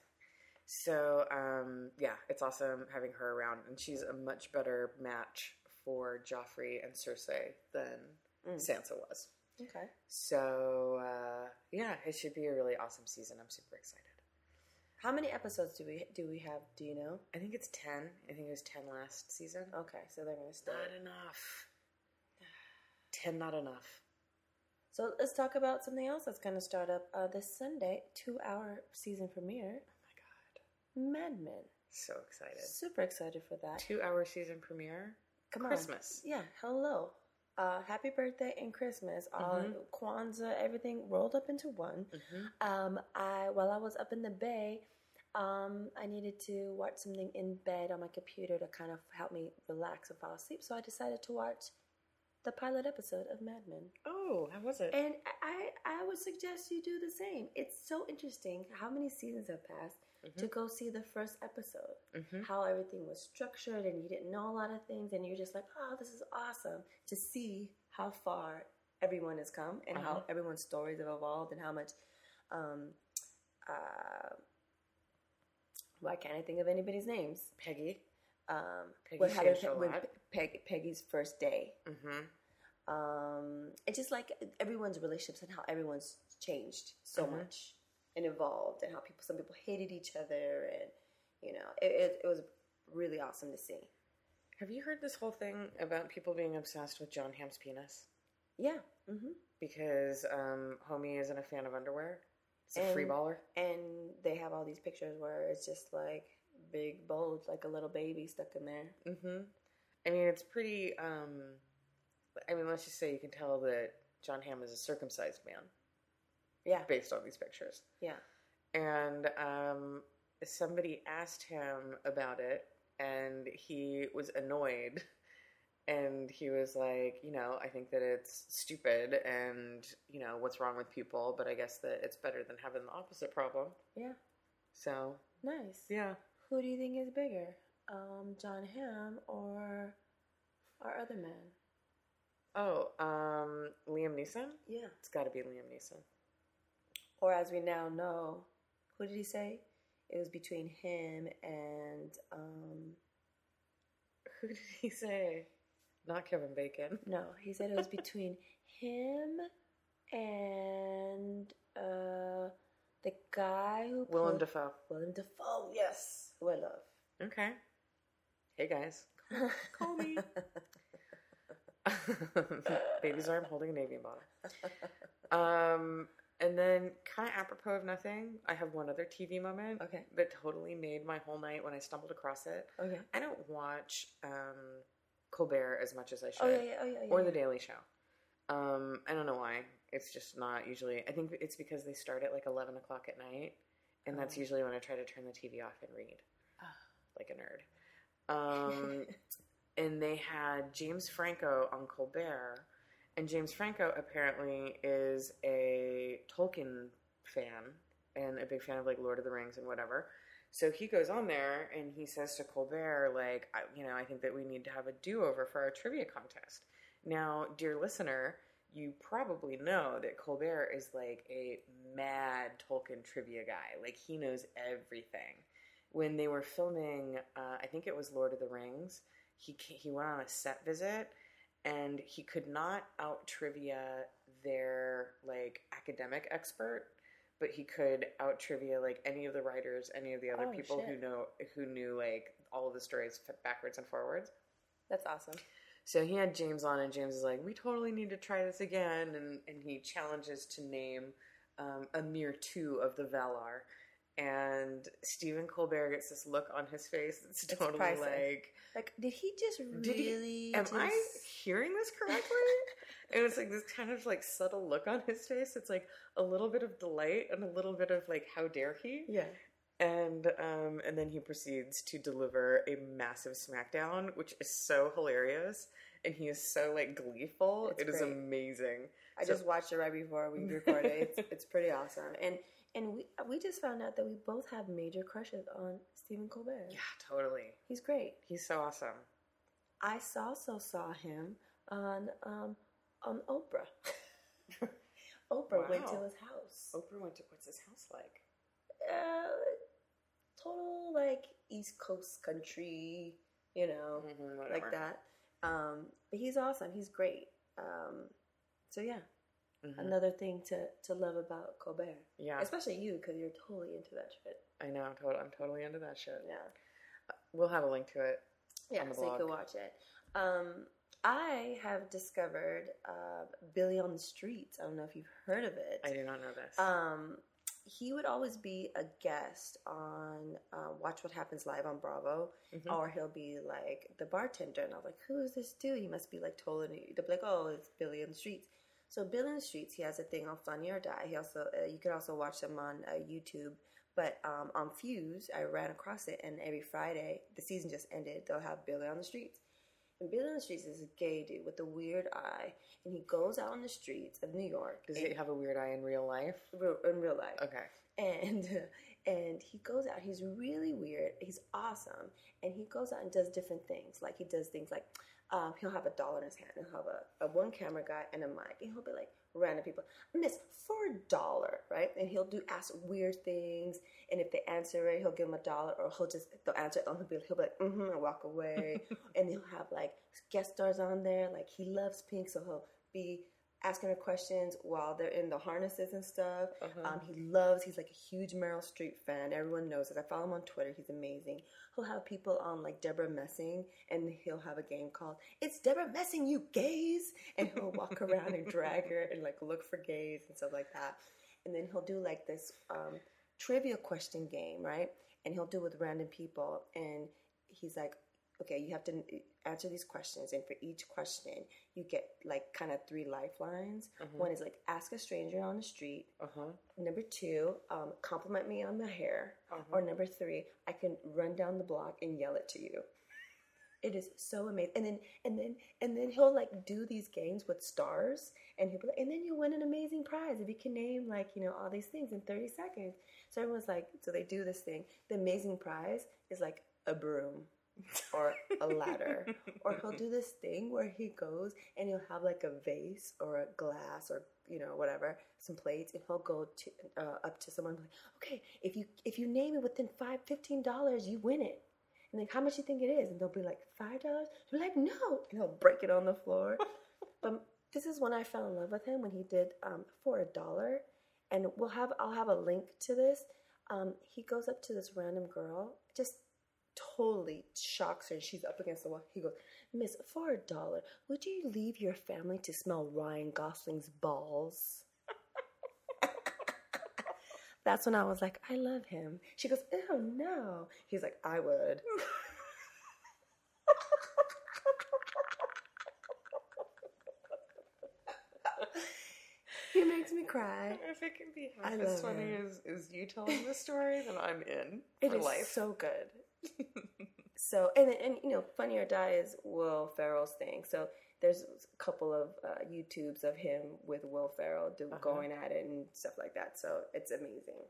[SPEAKER 1] So um, yeah, it's awesome having her around, and she's a much better match for Joffrey and Cersei than
[SPEAKER 2] Mm.
[SPEAKER 1] Sansa was.
[SPEAKER 2] Okay.
[SPEAKER 1] So uh, yeah, it should be a really awesome season. I'm super excited.
[SPEAKER 2] How many episodes do we do we have? Do you know?
[SPEAKER 1] I think it's ten. I think it was ten last season.
[SPEAKER 2] Okay, so they're gonna stay.
[SPEAKER 1] Not enough. Ten, not enough.
[SPEAKER 2] So let's talk about something else that's gonna start up uh, this Sunday. Two hour season premiere.
[SPEAKER 1] Oh my god,
[SPEAKER 2] Mad Men.
[SPEAKER 1] so excited!
[SPEAKER 2] Super excited for that.
[SPEAKER 1] Two hour season premiere.
[SPEAKER 2] Come on.
[SPEAKER 1] Christmas.
[SPEAKER 2] Yeah. Hello. Uh, happy birthday and Christmas. All
[SPEAKER 1] Mhm.
[SPEAKER 2] Kwanzaa, everything rolled up into one.
[SPEAKER 1] Mm-hmm.
[SPEAKER 2] Um, I while I was up in the bay, um, I needed to watch something in bed on my computer to kind of help me relax and fall asleep. So I decided to watch the pilot episode of Mad Men,
[SPEAKER 1] Oh, how was it?
[SPEAKER 2] and I I would suggest you do the same. It's so interesting how many seasons have passed to go see the first episode.
[SPEAKER 1] Mm-hmm.
[SPEAKER 2] How everything was structured, and you didn't know a lot of things, and you're just like, oh, this is awesome to see how far everyone has come and
[SPEAKER 1] Uh-huh.
[SPEAKER 2] how everyone's stories have evolved and how much um, uh, why can't I think of anybody's names?
[SPEAKER 1] Peggy.
[SPEAKER 2] Um,
[SPEAKER 1] Peggy
[SPEAKER 2] what happened when Peg- Peggy's first day.
[SPEAKER 1] Mm-hmm.
[SPEAKER 2] Um, it's just like everyone's relationships and how everyone's changed so
[SPEAKER 1] Mhm.
[SPEAKER 2] much and evolved, and how people some people hated each other, and you know, it, it, it was really awesome to see.
[SPEAKER 1] Have you heard this whole thing about people being obsessed with Jon Hamm's penis?
[SPEAKER 2] Yeah, hmm
[SPEAKER 1] Because um, homie isn't a fan of underwear. He's a free baller.
[SPEAKER 2] and they have all these pictures where it's just like big bulge, like a little baby stuck in there.
[SPEAKER 1] Mm-hmm. I mean, it's pretty. Um, I mean, let's just say you can tell that Jon Hamm is a circumcised man
[SPEAKER 2] Yeah,
[SPEAKER 1] based on these pictures.
[SPEAKER 2] yeah.
[SPEAKER 1] And um, somebody asked him about it, and he was annoyed. And he was like, you know, I think that it's stupid, and you know, what's wrong with people? But I guess that it's better than having the opposite problem.
[SPEAKER 2] Yeah.
[SPEAKER 1] So
[SPEAKER 2] Nice.
[SPEAKER 1] yeah.
[SPEAKER 2] Who do you think is bigger, um, Jon Hamm or our other man?
[SPEAKER 1] Oh, um, Liam Neeson.
[SPEAKER 2] Yeah.
[SPEAKER 1] It's got to be Liam Neeson.
[SPEAKER 2] Or as we now know, who did he say? It was between him and um,
[SPEAKER 1] Who did he say? Not Kevin Bacon.
[SPEAKER 2] no, he said it was between him and uh, the guy who
[SPEAKER 1] Willem
[SPEAKER 2] played-
[SPEAKER 1] Dafoe.
[SPEAKER 2] Willem Dafoe. Yes, who I love.
[SPEAKER 1] Okay. Hey guys. Call me. Baby's arm holding a Navy bottle. Um, and then, kind of apropos of nothing, I have one other TV moment
[SPEAKER 2] Okay.
[SPEAKER 1] that totally made my whole night when I stumbled across it.
[SPEAKER 2] Okay.
[SPEAKER 1] I don't watch um, Colbert as much as I should,
[SPEAKER 2] Oh yeah, yeah, oh yeah,
[SPEAKER 1] or. The Daily Show. Um, I don't know why. It's just not usually. I think it's because they start at like eleven o'clock at night, and that's
[SPEAKER 2] Oh.
[SPEAKER 1] usually when I try to turn the TV off and read,
[SPEAKER 2] Ah.
[SPEAKER 1] like a nerd. Um, and they had James Franco on Colbert, and James Franco apparently is a Tolkien fan and a big fan of like Lord of the Rings and whatever. So he goes on there and he says to Colbert, like, I, you know, I think that we need to have a do-over for our trivia contest. Now, dear listener, you probably know that Colbert is like a mad Tolkien trivia guy. Like he knows everything. When they were filming, uh, I think it was Lord of the Rings, he he went on a set visit and he could not out trivia their like academic expert, but he could out trivia like any of the writers, any of the other
[SPEAKER 2] Oh,
[SPEAKER 1] people who know who knew like all of the stories backwards and forwards.
[SPEAKER 2] That's awesome.
[SPEAKER 1] So he had James on, and James is like, "We totally need to try this again," and and he challenges to name um, a mere two of the Valar, and Stephen Colbert gets this look on his face that's
[SPEAKER 2] It's
[SPEAKER 1] totally
[SPEAKER 2] priceless.
[SPEAKER 1] like,
[SPEAKER 2] Like, did he just
[SPEAKER 1] Did he-
[SPEAKER 2] really?
[SPEAKER 1] "Am
[SPEAKER 2] just...
[SPEAKER 1] I hearing this correctly?" and it's like this kind of like subtle look on his face. It's like a little bit of delight and a little bit of like, "How dare he?"
[SPEAKER 2] Yeah.
[SPEAKER 1] and um, and then he proceeds to deliver a massive smackdown, which is so hilarious, and he is so like gleeful.
[SPEAKER 2] It's
[SPEAKER 1] It is
[SPEAKER 2] great.
[SPEAKER 1] amazing.
[SPEAKER 2] I
[SPEAKER 1] So-
[SPEAKER 2] just watched it right before we recorded. It's it's pretty awesome, and and we we just found out that we both have major crushes on Stephen Colbert.
[SPEAKER 1] Yeah, totally.
[SPEAKER 2] He's great.
[SPEAKER 1] He's so awesome.
[SPEAKER 2] I also saw him on um on Oprah. Oprah went to his house.
[SPEAKER 1] Oprah went to what's his house like?
[SPEAKER 2] Uh, total like East Coast country, you know,
[SPEAKER 1] Mhm,
[SPEAKER 2] like that. Um, but he's awesome. He's great. Um, so yeah,
[SPEAKER 1] Mhm.
[SPEAKER 2] another thing to to love about Colbert,
[SPEAKER 1] Yeah,
[SPEAKER 2] especially you because you're totally into that shit.
[SPEAKER 1] I know. Totally, I'm totally into that shit.
[SPEAKER 2] Yeah,
[SPEAKER 1] We'll have a link to it.
[SPEAKER 2] yeah. So you can watch it. Um, I have discovered uh, Billy on the Streets. I don't know if you've heard of it.
[SPEAKER 1] I do not know this.
[SPEAKER 2] Um, he would always be a guest on uh, Watch What Happens Live on Bravo,
[SPEAKER 1] Mhm.
[SPEAKER 2] or he'll be like the bartender, and I was like, "Who is this dude? He must be like totally." They'll be like, "Oh, it's Billy on the Streets." So Billy on the Streets, he has a thing on Funny or Die. He also uh, you can also watch them on uh, YouTube. But um, on Fuse, I ran across it, and every Friday, the season just ended. They'll have Billy on the Streets. And Billy on the Streets is a gay dude with a weird eye, and he goes out on the streets of New York.
[SPEAKER 1] Does
[SPEAKER 2] and-
[SPEAKER 1] he have a weird eye in real life?
[SPEAKER 2] real- in real life.
[SPEAKER 1] Okay.
[SPEAKER 2] And and he goes out. He's really weird. He's awesome, and he goes out and does different things. Like he does things like um, he'll have a dollar in his hand, and he'll have a, a one camera guy and a mic, and he'll be like random people, Miss for a dollar, right? And he'll do ask weird things, and if they answer it, he'll give them a dollar, or he'll just they'll answer it, and he'll be he'll be like mm-hmm and walk away, and he'll have like guest stars on there. Like he loves pink, so he'll be asking her questions while they're in the harnesses and stuff.
[SPEAKER 1] Uh-huh.
[SPEAKER 2] Um, he loves, he's like a huge Meryl Streep fan. Everyone knows it. I follow him on Twitter. He's amazing. He'll have people on like Debra Messing, and he'll have a game called It's Debra Messing, You Gays! And he'll walk around and drag her and like look for gays and stuff like that. And then he'll do like this um, trivia question game, right? And he'll do it with random people. And he's like, okay, you have to answer these questions, and for each question, you get like kind of three lifelines.
[SPEAKER 1] Mhm.
[SPEAKER 2] One is like ask a stranger on the street.
[SPEAKER 1] Uh huh.
[SPEAKER 2] Number two, um, compliment me on my hair.
[SPEAKER 1] Uh-huh.
[SPEAKER 2] Or number three, I can run down the block and yell it to you. It is so amazing. And then and then and then he'll like do these games with stars and he'll be like, and then you win an amazing prize if you can name like, you know, all these things in 30 seconds. So everyone's like, so they do this thing. The amazing prize is like a broom or a ladder. or he'll do this thing where he goes and he'll have like a vase or a glass or you know whatever, some plates, and he'll go to uh, up to someone like, okay, if you if you name it within five fifteen dollars, you win it. And like, how much you think it is? And they'll be like five dollars. You're like, no, and he'll break it on the floor. but this is when I fell in love with him when he did um, for a dollar, and we'll have I'll have a link to this. Um, he goes up to this random girl, just totally shocks her. And she's up against the wall. He goes, Miss, for a dollar, would you leave your family to smell Ryan Gosling's balls? That's when I was like, I love him. She goes, Oh no. He's like, I would. he makes me cry.
[SPEAKER 1] If it can be
[SPEAKER 2] I
[SPEAKER 1] half as funny
[SPEAKER 2] him.
[SPEAKER 1] as, as you telling the story, then I'm in
[SPEAKER 2] It
[SPEAKER 1] for
[SPEAKER 2] is
[SPEAKER 1] life.
[SPEAKER 2] so good. So and and you know, Funny or Die is Will Ferrell's thing. So there's a couple of uh, YouTubes of him with Will Ferrell do,
[SPEAKER 1] Uh-huh.
[SPEAKER 2] going at it and stuff like that. So it's amazing.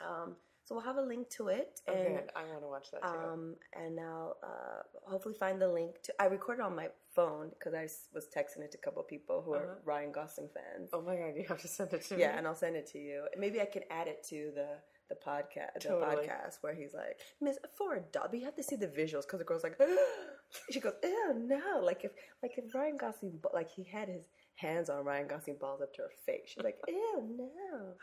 [SPEAKER 2] Um, so we'll have a link to it, and
[SPEAKER 1] good. I want to watch that too.
[SPEAKER 2] um, and I'll uh, hopefully find the link to. I recorded on my phone because I was texting it to a couple of people who
[SPEAKER 1] Uh-huh.
[SPEAKER 2] are Ryan Gosling fans.
[SPEAKER 1] oh my god, you have to send it to me.
[SPEAKER 2] Yeah, and I'll send it to you. Maybe I can add it to the the podcast the podcast where he's like, Miss for a. You have to see the visuals because the girl's like, she goes, ew, no. Like if like if Ryan Gosling like he had his hands on Ryan Gosling balls up to her face. She's like, ew, no.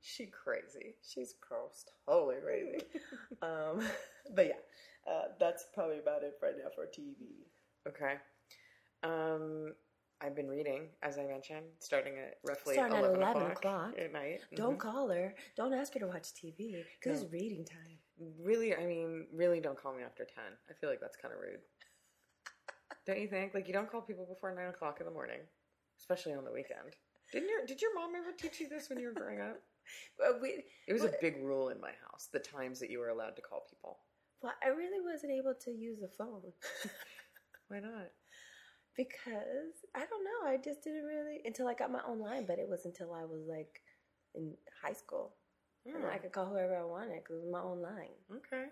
[SPEAKER 1] she crazy.
[SPEAKER 2] She's gross, totally crazy. um, but yeah, uh, that's probably about it right now for TV.
[SPEAKER 1] Okay. Um, I've been reading, as I mentioned, starting at roughly
[SPEAKER 2] Starting at
[SPEAKER 1] 11,
[SPEAKER 2] 11
[SPEAKER 1] o'clock,
[SPEAKER 2] o'clock.
[SPEAKER 1] at night.
[SPEAKER 2] Don't
[SPEAKER 1] Mhm.
[SPEAKER 2] call her. Don't ask her to watch TV because
[SPEAKER 1] No.
[SPEAKER 2] it's reading time.
[SPEAKER 1] Really, I mean, really don't call me after 10. I feel like that's kind of rude. don't you think? Like, you don't call people before 9 o'clock in the morning, especially on the weekend. Didn't your, did your mom ever teach you this when you were growing up?
[SPEAKER 2] We,
[SPEAKER 1] It was a big rule in my house, the times that you were allowed to call people.
[SPEAKER 2] well, I really wasn't able to use the phone.
[SPEAKER 1] Why not?
[SPEAKER 2] Because I don't know, I just didn't really until I got my own line. But it was until I was like in high school, and I
[SPEAKER 1] Hmm,
[SPEAKER 2] could call whoever I wanted because it was my own line.
[SPEAKER 1] okay.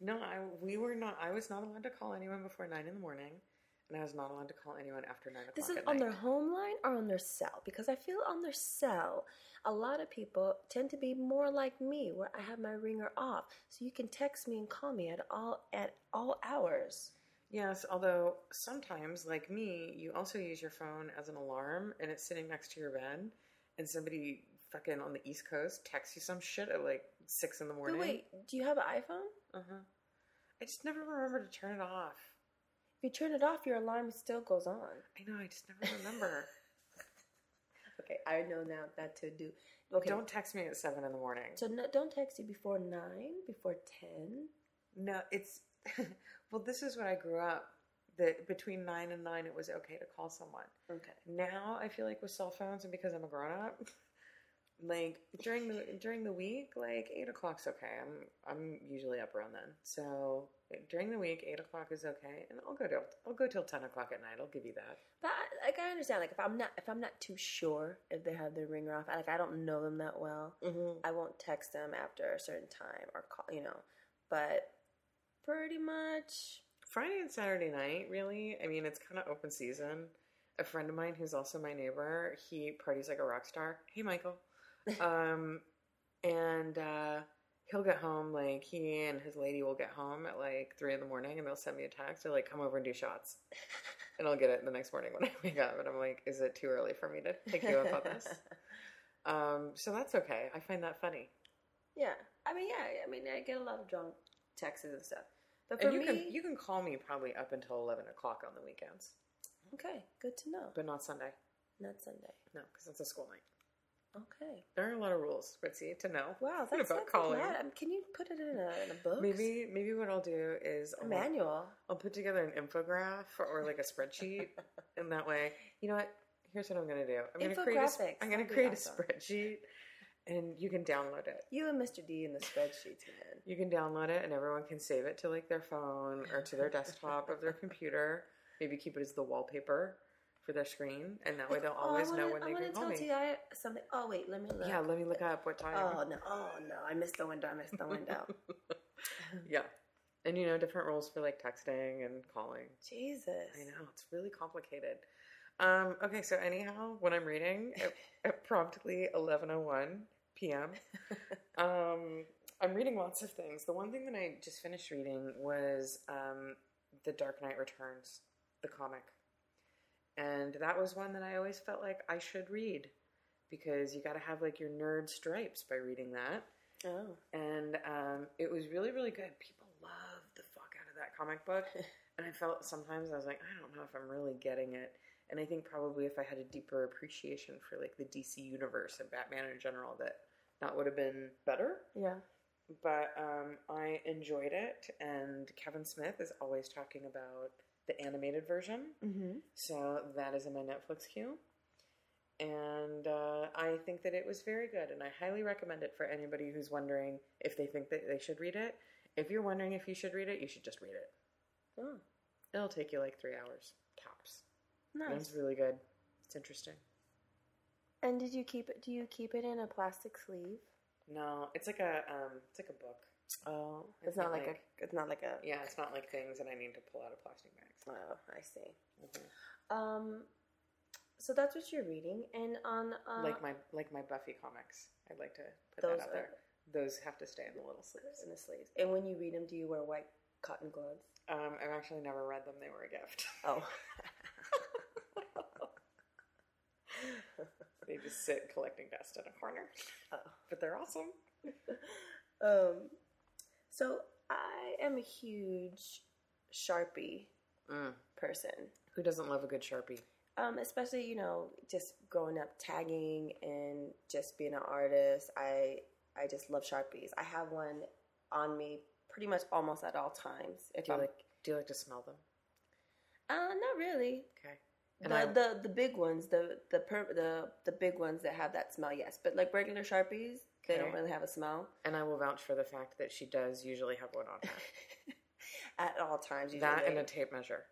[SPEAKER 1] No, I we were not. I was not allowed to call anyone before nine in the morning, and I was not allowed to call anyone after nine o'clock.
[SPEAKER 2] This is on
[SPEAKER 1] night.
[SPEAKER 2] their home line or on their cell because I feel on their cell, a lot of people tend to be more like me, where I have my ringer off, so you can text me and call me at all at all hours.
[SPEAKER 1] Yes, although sometimes, like me, you also use your phone as an alarm, and it's sitting next to your bed, and somebody fucking on the East Coast texts you some shit at like six in the
[SPEAKER 2] But
[SPEAKER 1] morning.
[SPEAKER 2] wait, do you have an iPhone?
[SPEAKER 1] Uh huh. I just never remember to turn it off.
[SPEAKER 2] If you turn it off, your alarm still goes on.
[SPEAKER 1] I know. I just never remember.
[SPEAKER 2] Okay, I know now that to do. Okay,
[SPEAKER 1] Don't text me at seven in the morning.
[SPEAKER 2] So no, don't text you before nine, before ten.
[SPEAKER 1] No, it's well. This is what I grew up. That between nine and nine, it was okay to call someone.
[SPEAKER 2] Okay.
[SPEAKER 1] Now I feel like with cell phones, and because I'm a grown up, like during the during the week, like eight o'clock's okay. I'm I'm usually up around then. So during the week, eight o'clock is okay, and I'll go till I'll go till ten o'clock at night. I'll give you that.
[SPEAKER 2] But I, like I understand, like if I'm not if I'm not too sure if they have their ringer off, like I don't know them that well,
[SPEAKER 1] Mm-hmm.
[SPEAKER 2] I won't text them after a certain time or call, you know. But pretty much,
[SPEAKER 1] Friday and Saturday night, really. I mean, it's kind of open season. A friend of mine who's also my neighbor, he parties like a rock star. Hey, Michael. um, and uh, he'll get home like he and his lady will get home at like three in the morning, and they'll send me a text. They're like, "Come over and do shots," and I'll get it the next morning when I wake up. And I'm like, "Is it too early for me to take you up on this?" Um, so that's okay. I find that funny.
[SPEAKER 2] yeah. I mean, yeah. I mean, I get a lot of drunk texts and stuff. But for
[SPEAKER 1] And you
[SPEAKER 2] me,
[SPEAKER 1] can you can call me probably up until eleven o'clock on the weekends,
[SPEAKER 2] okay, good to know.
[SPEAKER 1] but not Sunday.
[SPEAKER 2] Not Sunday.
[SPEAKER 1] No, because it's a school night.
[SPEAKER 2] Okay.
[SPEAKER 1] There are a lot of rules, Ritzy, to know.
[SPEAKER 2] Wow, that's
[SPEAKER 1] about calling.
[SPEAKER 2] Um, can you put it in a, in a book?
[SPEAKER 1] Maybe maybe what I'll do is
[SPEAKER 2] a
[SPEAKER 1] I'll,
[SPEAKER 2] manual.
[SPEAKER 1] I'll put together an infograph or like a spreadsheet, and that way, you know what? Here's what I'm gonna do. I'm gonna create a, I'm gonna create
[SPEAKER 2] awesome.
[SPEAKER 1] a spreadsheet, and you can download it.
[SPEAKER 2] You and Mr. D in the spreadsheets, man.
[SPEAKER 1] You can download it, and everyone can save it to like their phone or to their desktop of their computer. Maybe keep it as the wallpaper for their screen, and that way they'll
[SPEAKER 2] Oh,
[SPEAKER 1] always
[SPEAKER 2] I
[SPEAKER 1] know
[SPEAKER 2] wanna-
[SPEAKER 1] when
[SPEAKER 2] I
[SPEAKER 1] they
[SPEAKER 2] want to tell. Ti something. Oh wait, let me look.
[SPEAKER 1] Yeah, let me look up what time.
[SPEAKER 2] Oh no! Oh no! I missed the window. I missed the window.
[SPEAKER 1] yeah, and you know different rules for like texting and calling.
[SPEAKER 2] Jesus.
[SPEAKER 1] I know it's really complicated. Um, okay, so anyhow, when I'm reading at, at promptly 11:01 p.m., um, I'm reading lots of things. The one thing that I just finished reading was um, The Dark Knight Returns, the comic, and that was one that I always felt like I should read because you got to have like your nerd stripes by reading that
[SPEAKER 2] Oh.
[SPEAKER 1] and um, it was really really good. People love the fuck out of that comic book, and I felt sometimes I was like, I don't know if I'm really getting it. And I think probably if I had a deeper appreciation for like the DC universe and Batman in general, that that would have been better.
[SPEAKER 2] Yeah.
[SPEAKER 1] But um, I enjoyed it, and Kevin Smith is always talking about the animated version.
[SPEAKER 2] Mm-hmm.
[SPEAKER 1] So that is in my Netflix queue. And uh, I think that it was very good, and I highly recommend it for anybody who's wondering if they think that they should read it. If you're wondering if you should read it, you should just read it.
[SPEAKER 2] Oh,
[SPEAKER 1] It'll take you like three hours tops.
[SPEAKER 2] Nice.
[SPEAKER 1] it's really good. It's interesting.
[SPEAKER 2] And did you keep it? Do you keep it in a plastic sleeve?
[SPEAKER 1] No, it's like a um, it's like a book.
[SPEAKER 2] Oh,
[SPEAKER 1] It's
[SPEAKER 2] it's not
[SPEAKER 1] not
[SPEAKER 2] like,
[SPEAKER 1] like-
[SPEAKER 2] a. It's not like a.
[SPEAKER 1] Yeah, it's not like things that I need to pull out of plastic bags.
[SPEAKER 2] Oh, I see.
[SPEAKER 1] Mhm.
[SPEAKER 2] Um, so that's what you're reading, and on uh,
[SPEAKER 1] like my like my Buffy comics. I'd like to put
[SPEAKER 2] those
[SPEAKER 1] that out
[SPEAKER 2] are
[SPEAKER 1] there. Those have to stay in the little sleeves.
[SPEAKER 2] in the sleeves. And when you read them, do you wear white cotton gloves?
[SPEAKER 1] Um, I've actually never read them. They were a gift.
[SPEAKER 2] Oh,
[SPEAKER 1] They just sit collecting dust in a corner.
[SPEAKER 2] Oh.
[SPEAKER 1] But they're awesome.
[SPEAKER 2] um, so I am a huge Sharpie person.
[SPEAKER 1] Who doesn't love a good Sharpie?
[SPEAKER 2] Um, especially you know, just growing up tagging and just being an artist. I I just love Sharpies. I have one on me pretty much almost at all times. If
[SPEAKER 1] Do you
[SPEAKER 2] I'm
[SPEAKER 1] like do you like to smell them?
[SPEAKER 2] uh, not really.
[SPEAKER 1] Okay. And
[SPEAKER 2] The,
[SPEAKER 1] I-
[SPEAKER 2] the the big ones, the the per, the the big ones that have that smell, yes. But like regular sharpies, they don't really have a smell
[SPEAKER 1] And I will vouch for the fact that she does usually have one on her.
[SPEAKER 2] at all times. Usually.
[SPEAKER 1] that and a tape measure.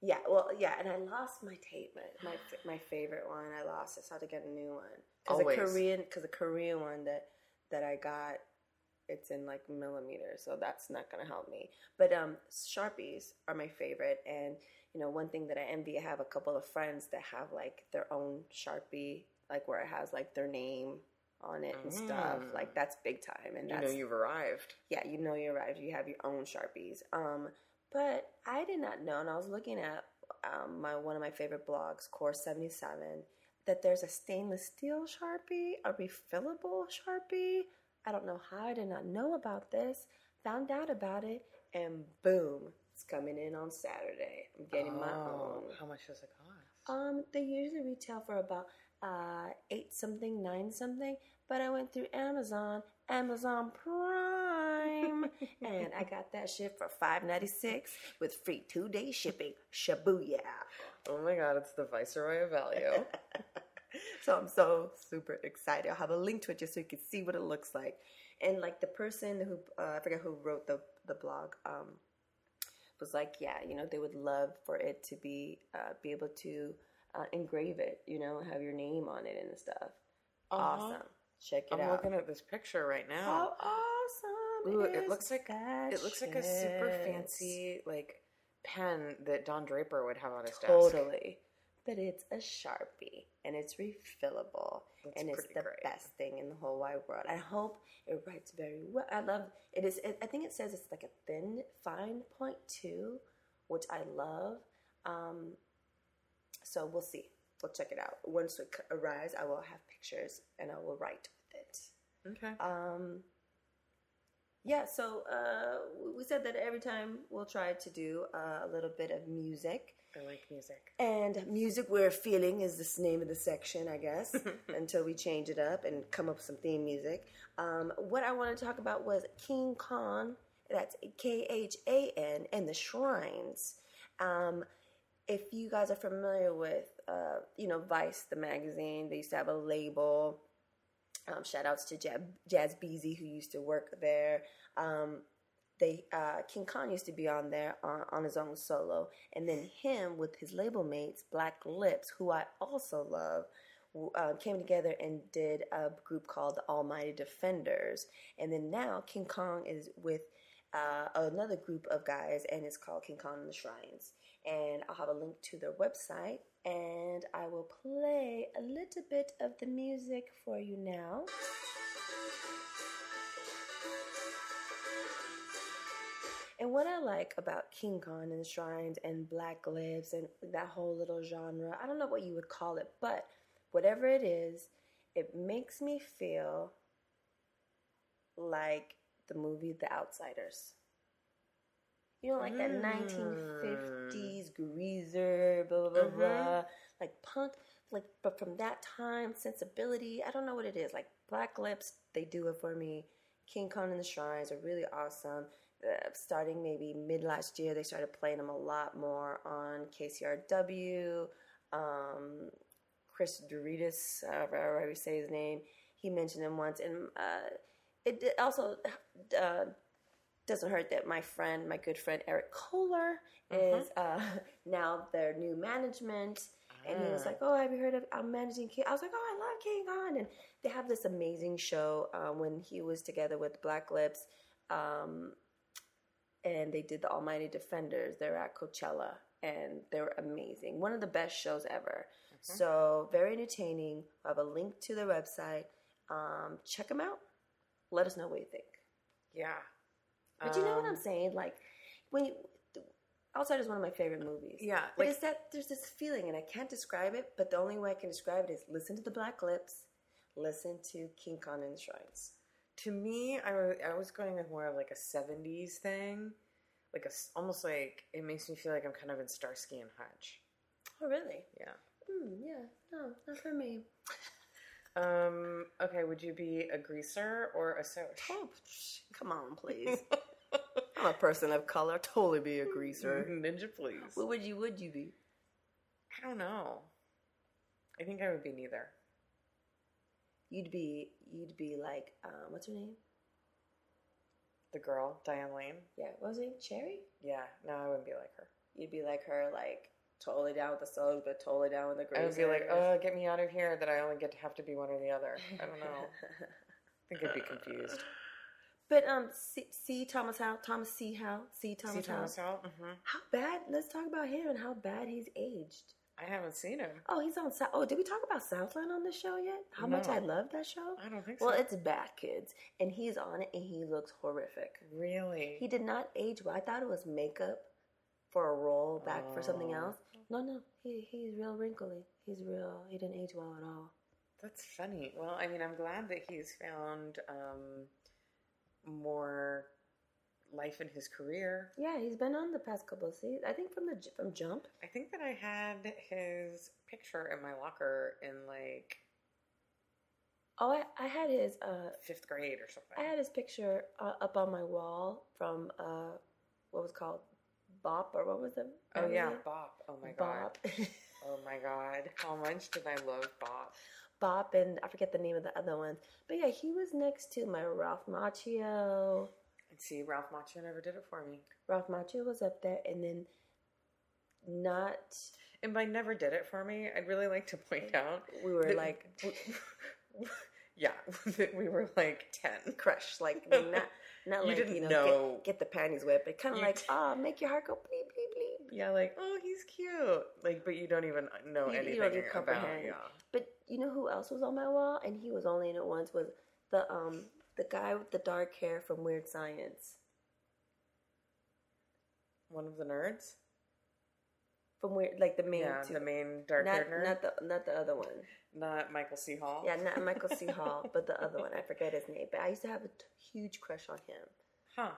[SPEAKER 2] yeah, well, yeah. And I lost my tape, my my, my favorite one. I lost it, so I had to get a new one. Because the
[SPEAKER 1] Always.
[SPEAKER 2] Korean, because the Korean one that that I got, it's in like millimeters, so that's not gonna help me. But um, sharpies are my favorite, and you know, one thing that I envy, I have a couple of friends that have like their own sharpie, like where it has like their name on it and stuff.
[SPEAKER 1] Mm.
[SPEAKER 2] Like that's big time, and
[SPEAKER 1] You know you've arrived.
[SPEAKER 2] yeah, you know you arrived. You have your own sharpies. Um, but I did not know, and I was looking at um, my one of my favorite blogs, Core Seventy Seven, that there's a stainless steel sharpie, a refillable sharpie. I don't know how I did not know about this. Found out about it, and boom, it's coming in on Saturday. I'm getting my
[SPEAKER 1] Oh,
[SPEAKER 2] own.
[SPEAKER 1] How much does it cost?
[SPEAKER 2] Um, they usually retail for about uh eight something, nine something. But I went through Amazon, Amazon Prime, and I got that shit for five ninety six with free two day shipping. Shabuya!
[SPEAKER 1] oh my god, it's the viceroy of value.
[SPEAKER 2] so I'm so super excited. I'll have a link to it just so you can see what it looks like. And like the person who uh, I forget who wrote the the blog um, was like, yeah, you know, they would love for it to be uh, be able to uh, engrave it, you know, have your name on it and stuff.
[SPEAKER 1] Uh-huh.
[SPEAKER 2] Awesome. Check it out.
[SPEAKER 1] I'm looking at this picture right now.
[SPEAKER 2] How awesome!
[SPEAKER 1] Ooh, it looks like It looks like a super fancy like pen that Don Draper would have on his desk.
[SPEAKER 2] Totally. But it's a Sharpie and it's refillable
[SPEAKER 1] That's
[SPEAKER 2] and it's the
[SPEAKER 1] great.
[SPEAKER 2] best thing in the whole wide world. I hope it writes very well. I love it is it, I think it says it's like a thin fine point two, which I love. Um so we'll see. We'll check it out. Once it arrives, I will have pictures and I will write with it.
[SPEAKER 1] Okay.
[SPEAKER 2] Um, yeah, so uh, we said that every time we'll try to do uh, a little bit of music.
[SPEAKER 1] I like music.
[SPEAKER 2] And music we're feeling is the name of the section, I guess, until we change it up and come up with some theme music. Um, what I want to talk about was King Khan, that's K H A N, and the Shrines. Um, if you guys are familiar with, uh, you know, Vice, the magazine, they used to have a label Um, shout outs to Jazz, Jazz Beezy who used to work there. Um, they uh, King Khan used to be on there on, on his own solo, and then him with his label mates Black Lips, who I also love, uh, came together and did a group called the Almighty Defenders, and then now King Khan is with uh, another group of guys, and it's called King Khan and the Shrines. And I'll have a link to their website, and I will play a little bit of the music for you now. And what I like about King Khan and the Shrines and Black Lips and that whole little genre, I don't know what you would call it, but whatever it is, it makes me feel like the movie The Outsiders. You know, like that
[SPEAKER 1] Mm.
[SPEAKER 2] 1950s greaser, blah, blah, blah,
[SPEAKER 1] Mhm.
[SPEAKER 2] blah. Like punk, like, but from that time, sensibility, I don't know what it is. Like Black Lips, they do it for me. King Khan and the Shrines are really awesome. Uh, starting maybe mid last year, they started playing them a lot more on KCRW. Um, Chris Douridas, uh, however you say his name, he mentioned him once, and uh, it also uh, doesn't hurt that my friend, my good friend Eric Kohler, is uh, now their new management. And he was
[SPEAKER 1] Ah.
[SPEAKER 2] like, "Oh, have you heard of? I'm managing King." I was like, "Oh, I love King Khan." And they have this amazing show um, when he was together with Black Lips, um, and they did the Almighty Defenders. They're at Coachella, and they were amazing. One of the best shows ever. So very entertaining. I have a link to their website. Um, check them out. Let us know what you think.
[SPEAKER 1] Yeah.
[SPEAKER 2] But you know what
[SPEAKER 1] Um,
[SPEAKER 2] I'm saying? Like when you, Outside is one of my favorite movies.
[SPEAKER 1] Yeah,
[SPEAKER 2] But
[SPEAKER 1] like-
[SPEAKER 2] it's that there's this feeling, and I can't describe it. But the only way I can describe it is listen to the Black Lips, listen to King Khan and the Shrines.
[SPEAKER 1] To me, I was, I was going with more of like a 70s thing. Like a, almost like, it makes me feel like I'm kind of in Starsky and Hutch.
[SPEAKER 2] Oh, really?
[SPEAKER 1] Yeah.
[SPEAKER 2] Hmm, yeah. No, not for me.
[SPEAKER 1] Um, okay, would you be a greaser or a Soc?
[SPEAKER 2] Oh, come on, please. I'm a person of color. Totally be a greaser.
[SPEAKER 1] Ninja, please.
[SPEAKER 2] What would you? Would you be?
[SPEAKER 1] I don't know. I think I would be neither.
[SPEAKER 2] You'd be. You'd be like. Um, what's her name?
[SPEAKER 1] The girl, Diane Lane.
[SPEAKER 2] Yeah. What was her name? Cherry.
[SPEAKER 1] Yeah, no, I wouldn't be like her.
[SPEAKER 2] You'd be like her, like totally down with the soul, but totally down with the
[SPEAKER 1] I
[SPEAKER 2] greaser.
[SPEAKER 1] would be like, oh, get me out of here that I only get to have to be one or the other. I don't know. I think I'd be confused.
[SPEAKER 2] But um, C, C. Thomas Howe, Thomas C. Howe, C. Thomas,
[SPEAKER 1] See Thomas
[SPEAKER 2] Howe.
[SPEAKER 1] Howell? hmm
[SPEAKER 2] How bad? Let's talk about him and how bad he's aged.
[SPEAKER 1] I haven't seen him.
[SPEAKER 2] Oh, he's on. Sou- Oh, did we talk about Southland on the show yet? How much I love that show.
[SPEAKER 1] I don't think
[SPEAKER 2] Well,
[SPEAKER 1] so.
[SPEAKER 2] it's bad, kids, and he's on it, and he looks horrific.
[SPEAKER 1] really.
[SPEAKER 2] He did not age well. I thought it was makeup for a role back for something
[SPEAKER 1] Oh.
[SPEAKER 2] else. No, no, he he's real wrinkly. He's real. He didn't age well at all.
[SPEAKER 1] That's funny. Well, I mean, I'm glad that he's found um, more life in his career.
[SPEAKER 2] Yeah, he's been on the past couple of seasons. I think from the from Jump.
[SPEAKER 1] I think that I had his picture in my locker in like
[SPEAKER 2] Oh, I, I had his uh
[SPEAKER 1] fifth grade or something.
[SPEAKER 2] I had his picture uh, up on my wall from uh what was called Bop or what was it?
[SPEAKER 1] oh
[SPEAKER 2] was
[SPEAKER 1] yeah,
[SPEAKER 2] it?
[SPEAKER 1] Bop. Oh my god.
[SPEAKER 2] Bop.
[SPEAKER 1] Oh my god. How much did I love Bop?
[SPEAKER 2] Bop and I forget the name of the other ones. But yeah, he was next to my Ralph Macchio.
[SPEAKER 1] See, Ralph Macchio never did it for me.
[SPEAKER 2] Ralph Macchio was up there and then not
[SPEAKER 1] And by never did it for me, I'd really like to point out
[SPEAKER 2] we were like
[SPEAKER 1] yeah, we were like ten.
[SPEAKER 2] Crush, like not not
[SPEAKER 1] You
[SPEAKER 2] like
[SPEAKER 1] didn't
[SPEAKER 2] you know,
[SPEAKER 1] know.
[SPEAKER 2] Get, get the panties wet, but kind of like ah, make your heart go bleep bleep bleep.
[SPEAKER 1] Yeah, like oh, he's cute. Like, but you don't even know
[SPEAKER 2] You- you
[SPEAKER 1] anything
[SPEAKER 2] don't even
[SPEAKER 1] about. Yeah.
[SPEAKER 2] But you know who else was on my wall, and he was only in it once was the um the guy with the dark hair from Weird Science.
[SPEAKER 1] One of the nerds.
[SPEAKER 2] From where like the main
[SPEAKER 1] Yeah,
[SPEAKER 2] two.
[SPEAKER 1] the main dark
[SPEAKER 2] not,
[SPEAKER 1] haired
[SPEAKER 2] not the not the other one.
[SPEAKER 1] Not Michael C. Hall.
[SPEAKER 2] Yeah, not Michael C. Hall, but the other one. I forget his name. But I used to have a t- huge crush on him.
[SPEAKER 1] Huh.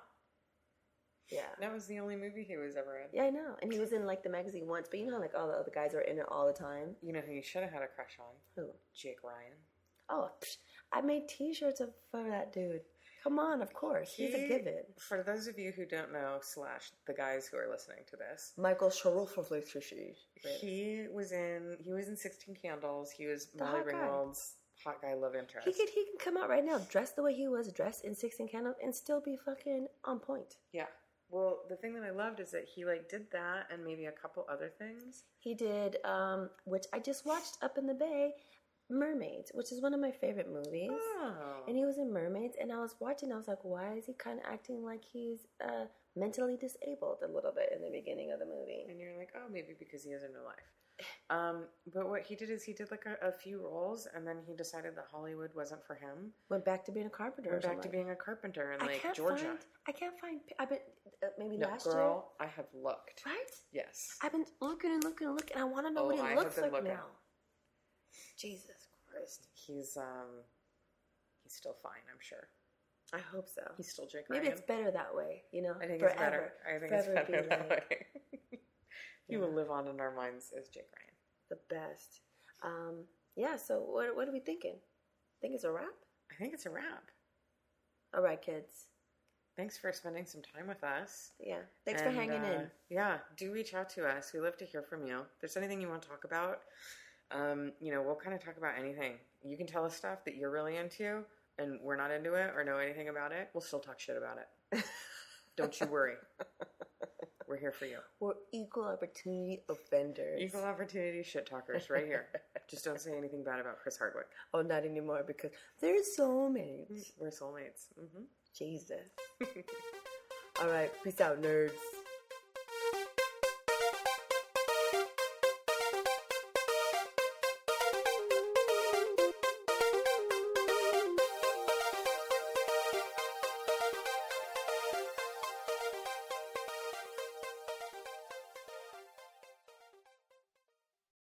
[SPEAKER 2] Yeah.
[SPEAKER 1] That was the only movie he was ever in.
[SPEAKER 2] Yeah, I know. And he was in like the magazine once, but you know how like all the other guys are in it all the time.
[SPEAKER 1] You know who you should have had a crush on?
[SPEAKER 2] Who?
[SPEAKER 1] Jake Ryan.
[SPEAKER 2] Oh, psh, I made T-shirts of for that dude. Come on, of course, he's a given.
[SPEAKER 1] For those of you who don't know, slash the guys who are listening to this,
[SPEAKER 2] Michael Sharofovich.
[SPEAKER 1] he was in he was in Sixteen Candles. He was
[SPEAKER 2] The
[SPEAKER 1] Molly
[SPEAKER 2] hot guy.
[SPEAKER 1] Ringwald's hot guy love interest.
[SPEAKER 2] He could he can come out right now, dressed the way he was dressed in Sixteen Candles, and still be fucking on point.
[SPEAKER 1] Yeah. Well, the thing that I loved is that he like did that and maybe a couple other things.
[SPEAKER 2] He did, um, which I just watched Up in the Bay, Mermaids, which is one of my favorite movies.
[SPEAKER 1] Oh.
[SPEAKER 2] And he was in Mermaids, and I was watching. I was like, why is he kind of acting like he's uh, mentally disabled a little bit in the beginning of the movie?
[SPEAKER 1] And you're like, oh, maybe because he has a new life. Um, but what he did is he did like a, a few roles, and then he decided that Hollywood wasn't for him.
[SPEAKER 2] Went back to being a carpenter.
[SPEAKER 1] Went back to being a carpenter in like Georgia.
[SPEAKER 2] Find, I can't find. I've been uh, maybe
[SPEAKER 1] No,
[SPEAKER 2] last
[SPEAKER 1] girl, I have looked.
[SPEAKER 2] right?
[SPEAKER 1] Yes.
[SPEAKER 2] I've been looking and looking and looking. and I want to know
[SPEAKER 1] Oh,
[SPEAKER 2] what he
[SPEAKER 1] I
[SPEAKER 2] looks like
[SPEAKER 1] looking.
[SPEAKER 2] now. Jesus Christ!
[SPEAKER 1] He's um, he's still fine. I'm sure.
[SPEAKER 2] I hope so.
[SPEAKER 1] He's still Jake
[SPEAKER 2] Maybe
[SPEAKER 1] Ryan.
[SPEAKER 2] it's better that way. You know,
[SPEAKER 1] I think
[SPEAKER 2] forever.
[SPEAKER 1] it's better. I think
[SPEAKER 2] Forever
[SPEAKER 1] it's better
[SPEAKER 2] be
[SPEAKER 1] that
[SPEAKER 2] like
[SPEAKER 1] way. he will live on in our minds as Jake Ryan.
[SPEAKER 2] the best. Um, yeah. So what what are we thinking? Think it's a wrap?
[SPEAKER 1] I think it's a wrap.
[SPEAKER 2] All right, kids.
[SPEAKER 1] Thanks for spending some time with us.
[SPEAKER 2] Yeah. Thanks for hanging
[SPEAKER 1] uh,
[SPEAKER 2] in.
[SPEAKER 1] Yeah, do reach out to us. We love to hear from you. If there's anything you want to talk about, um, you know, we'll kind of talk about anything. You can tell us stuff that you're really into and we're not into it or know anything about it. We'll still talk shit about it. Don't you worry. We're here for you.
[SPEAKER 2] We're equal opportunity offenders.
[SPEAKER 1] Equal opportunity shit talkers right here. Just don't say anything bad about Chris Hardwick.
[SPEAKER 2] Oh, not anymore because there's soulmates.
[SPEAKER 1] We're soulmates. hmm
[SPEAKER 2] Jesus. All right. Peace out, nerds.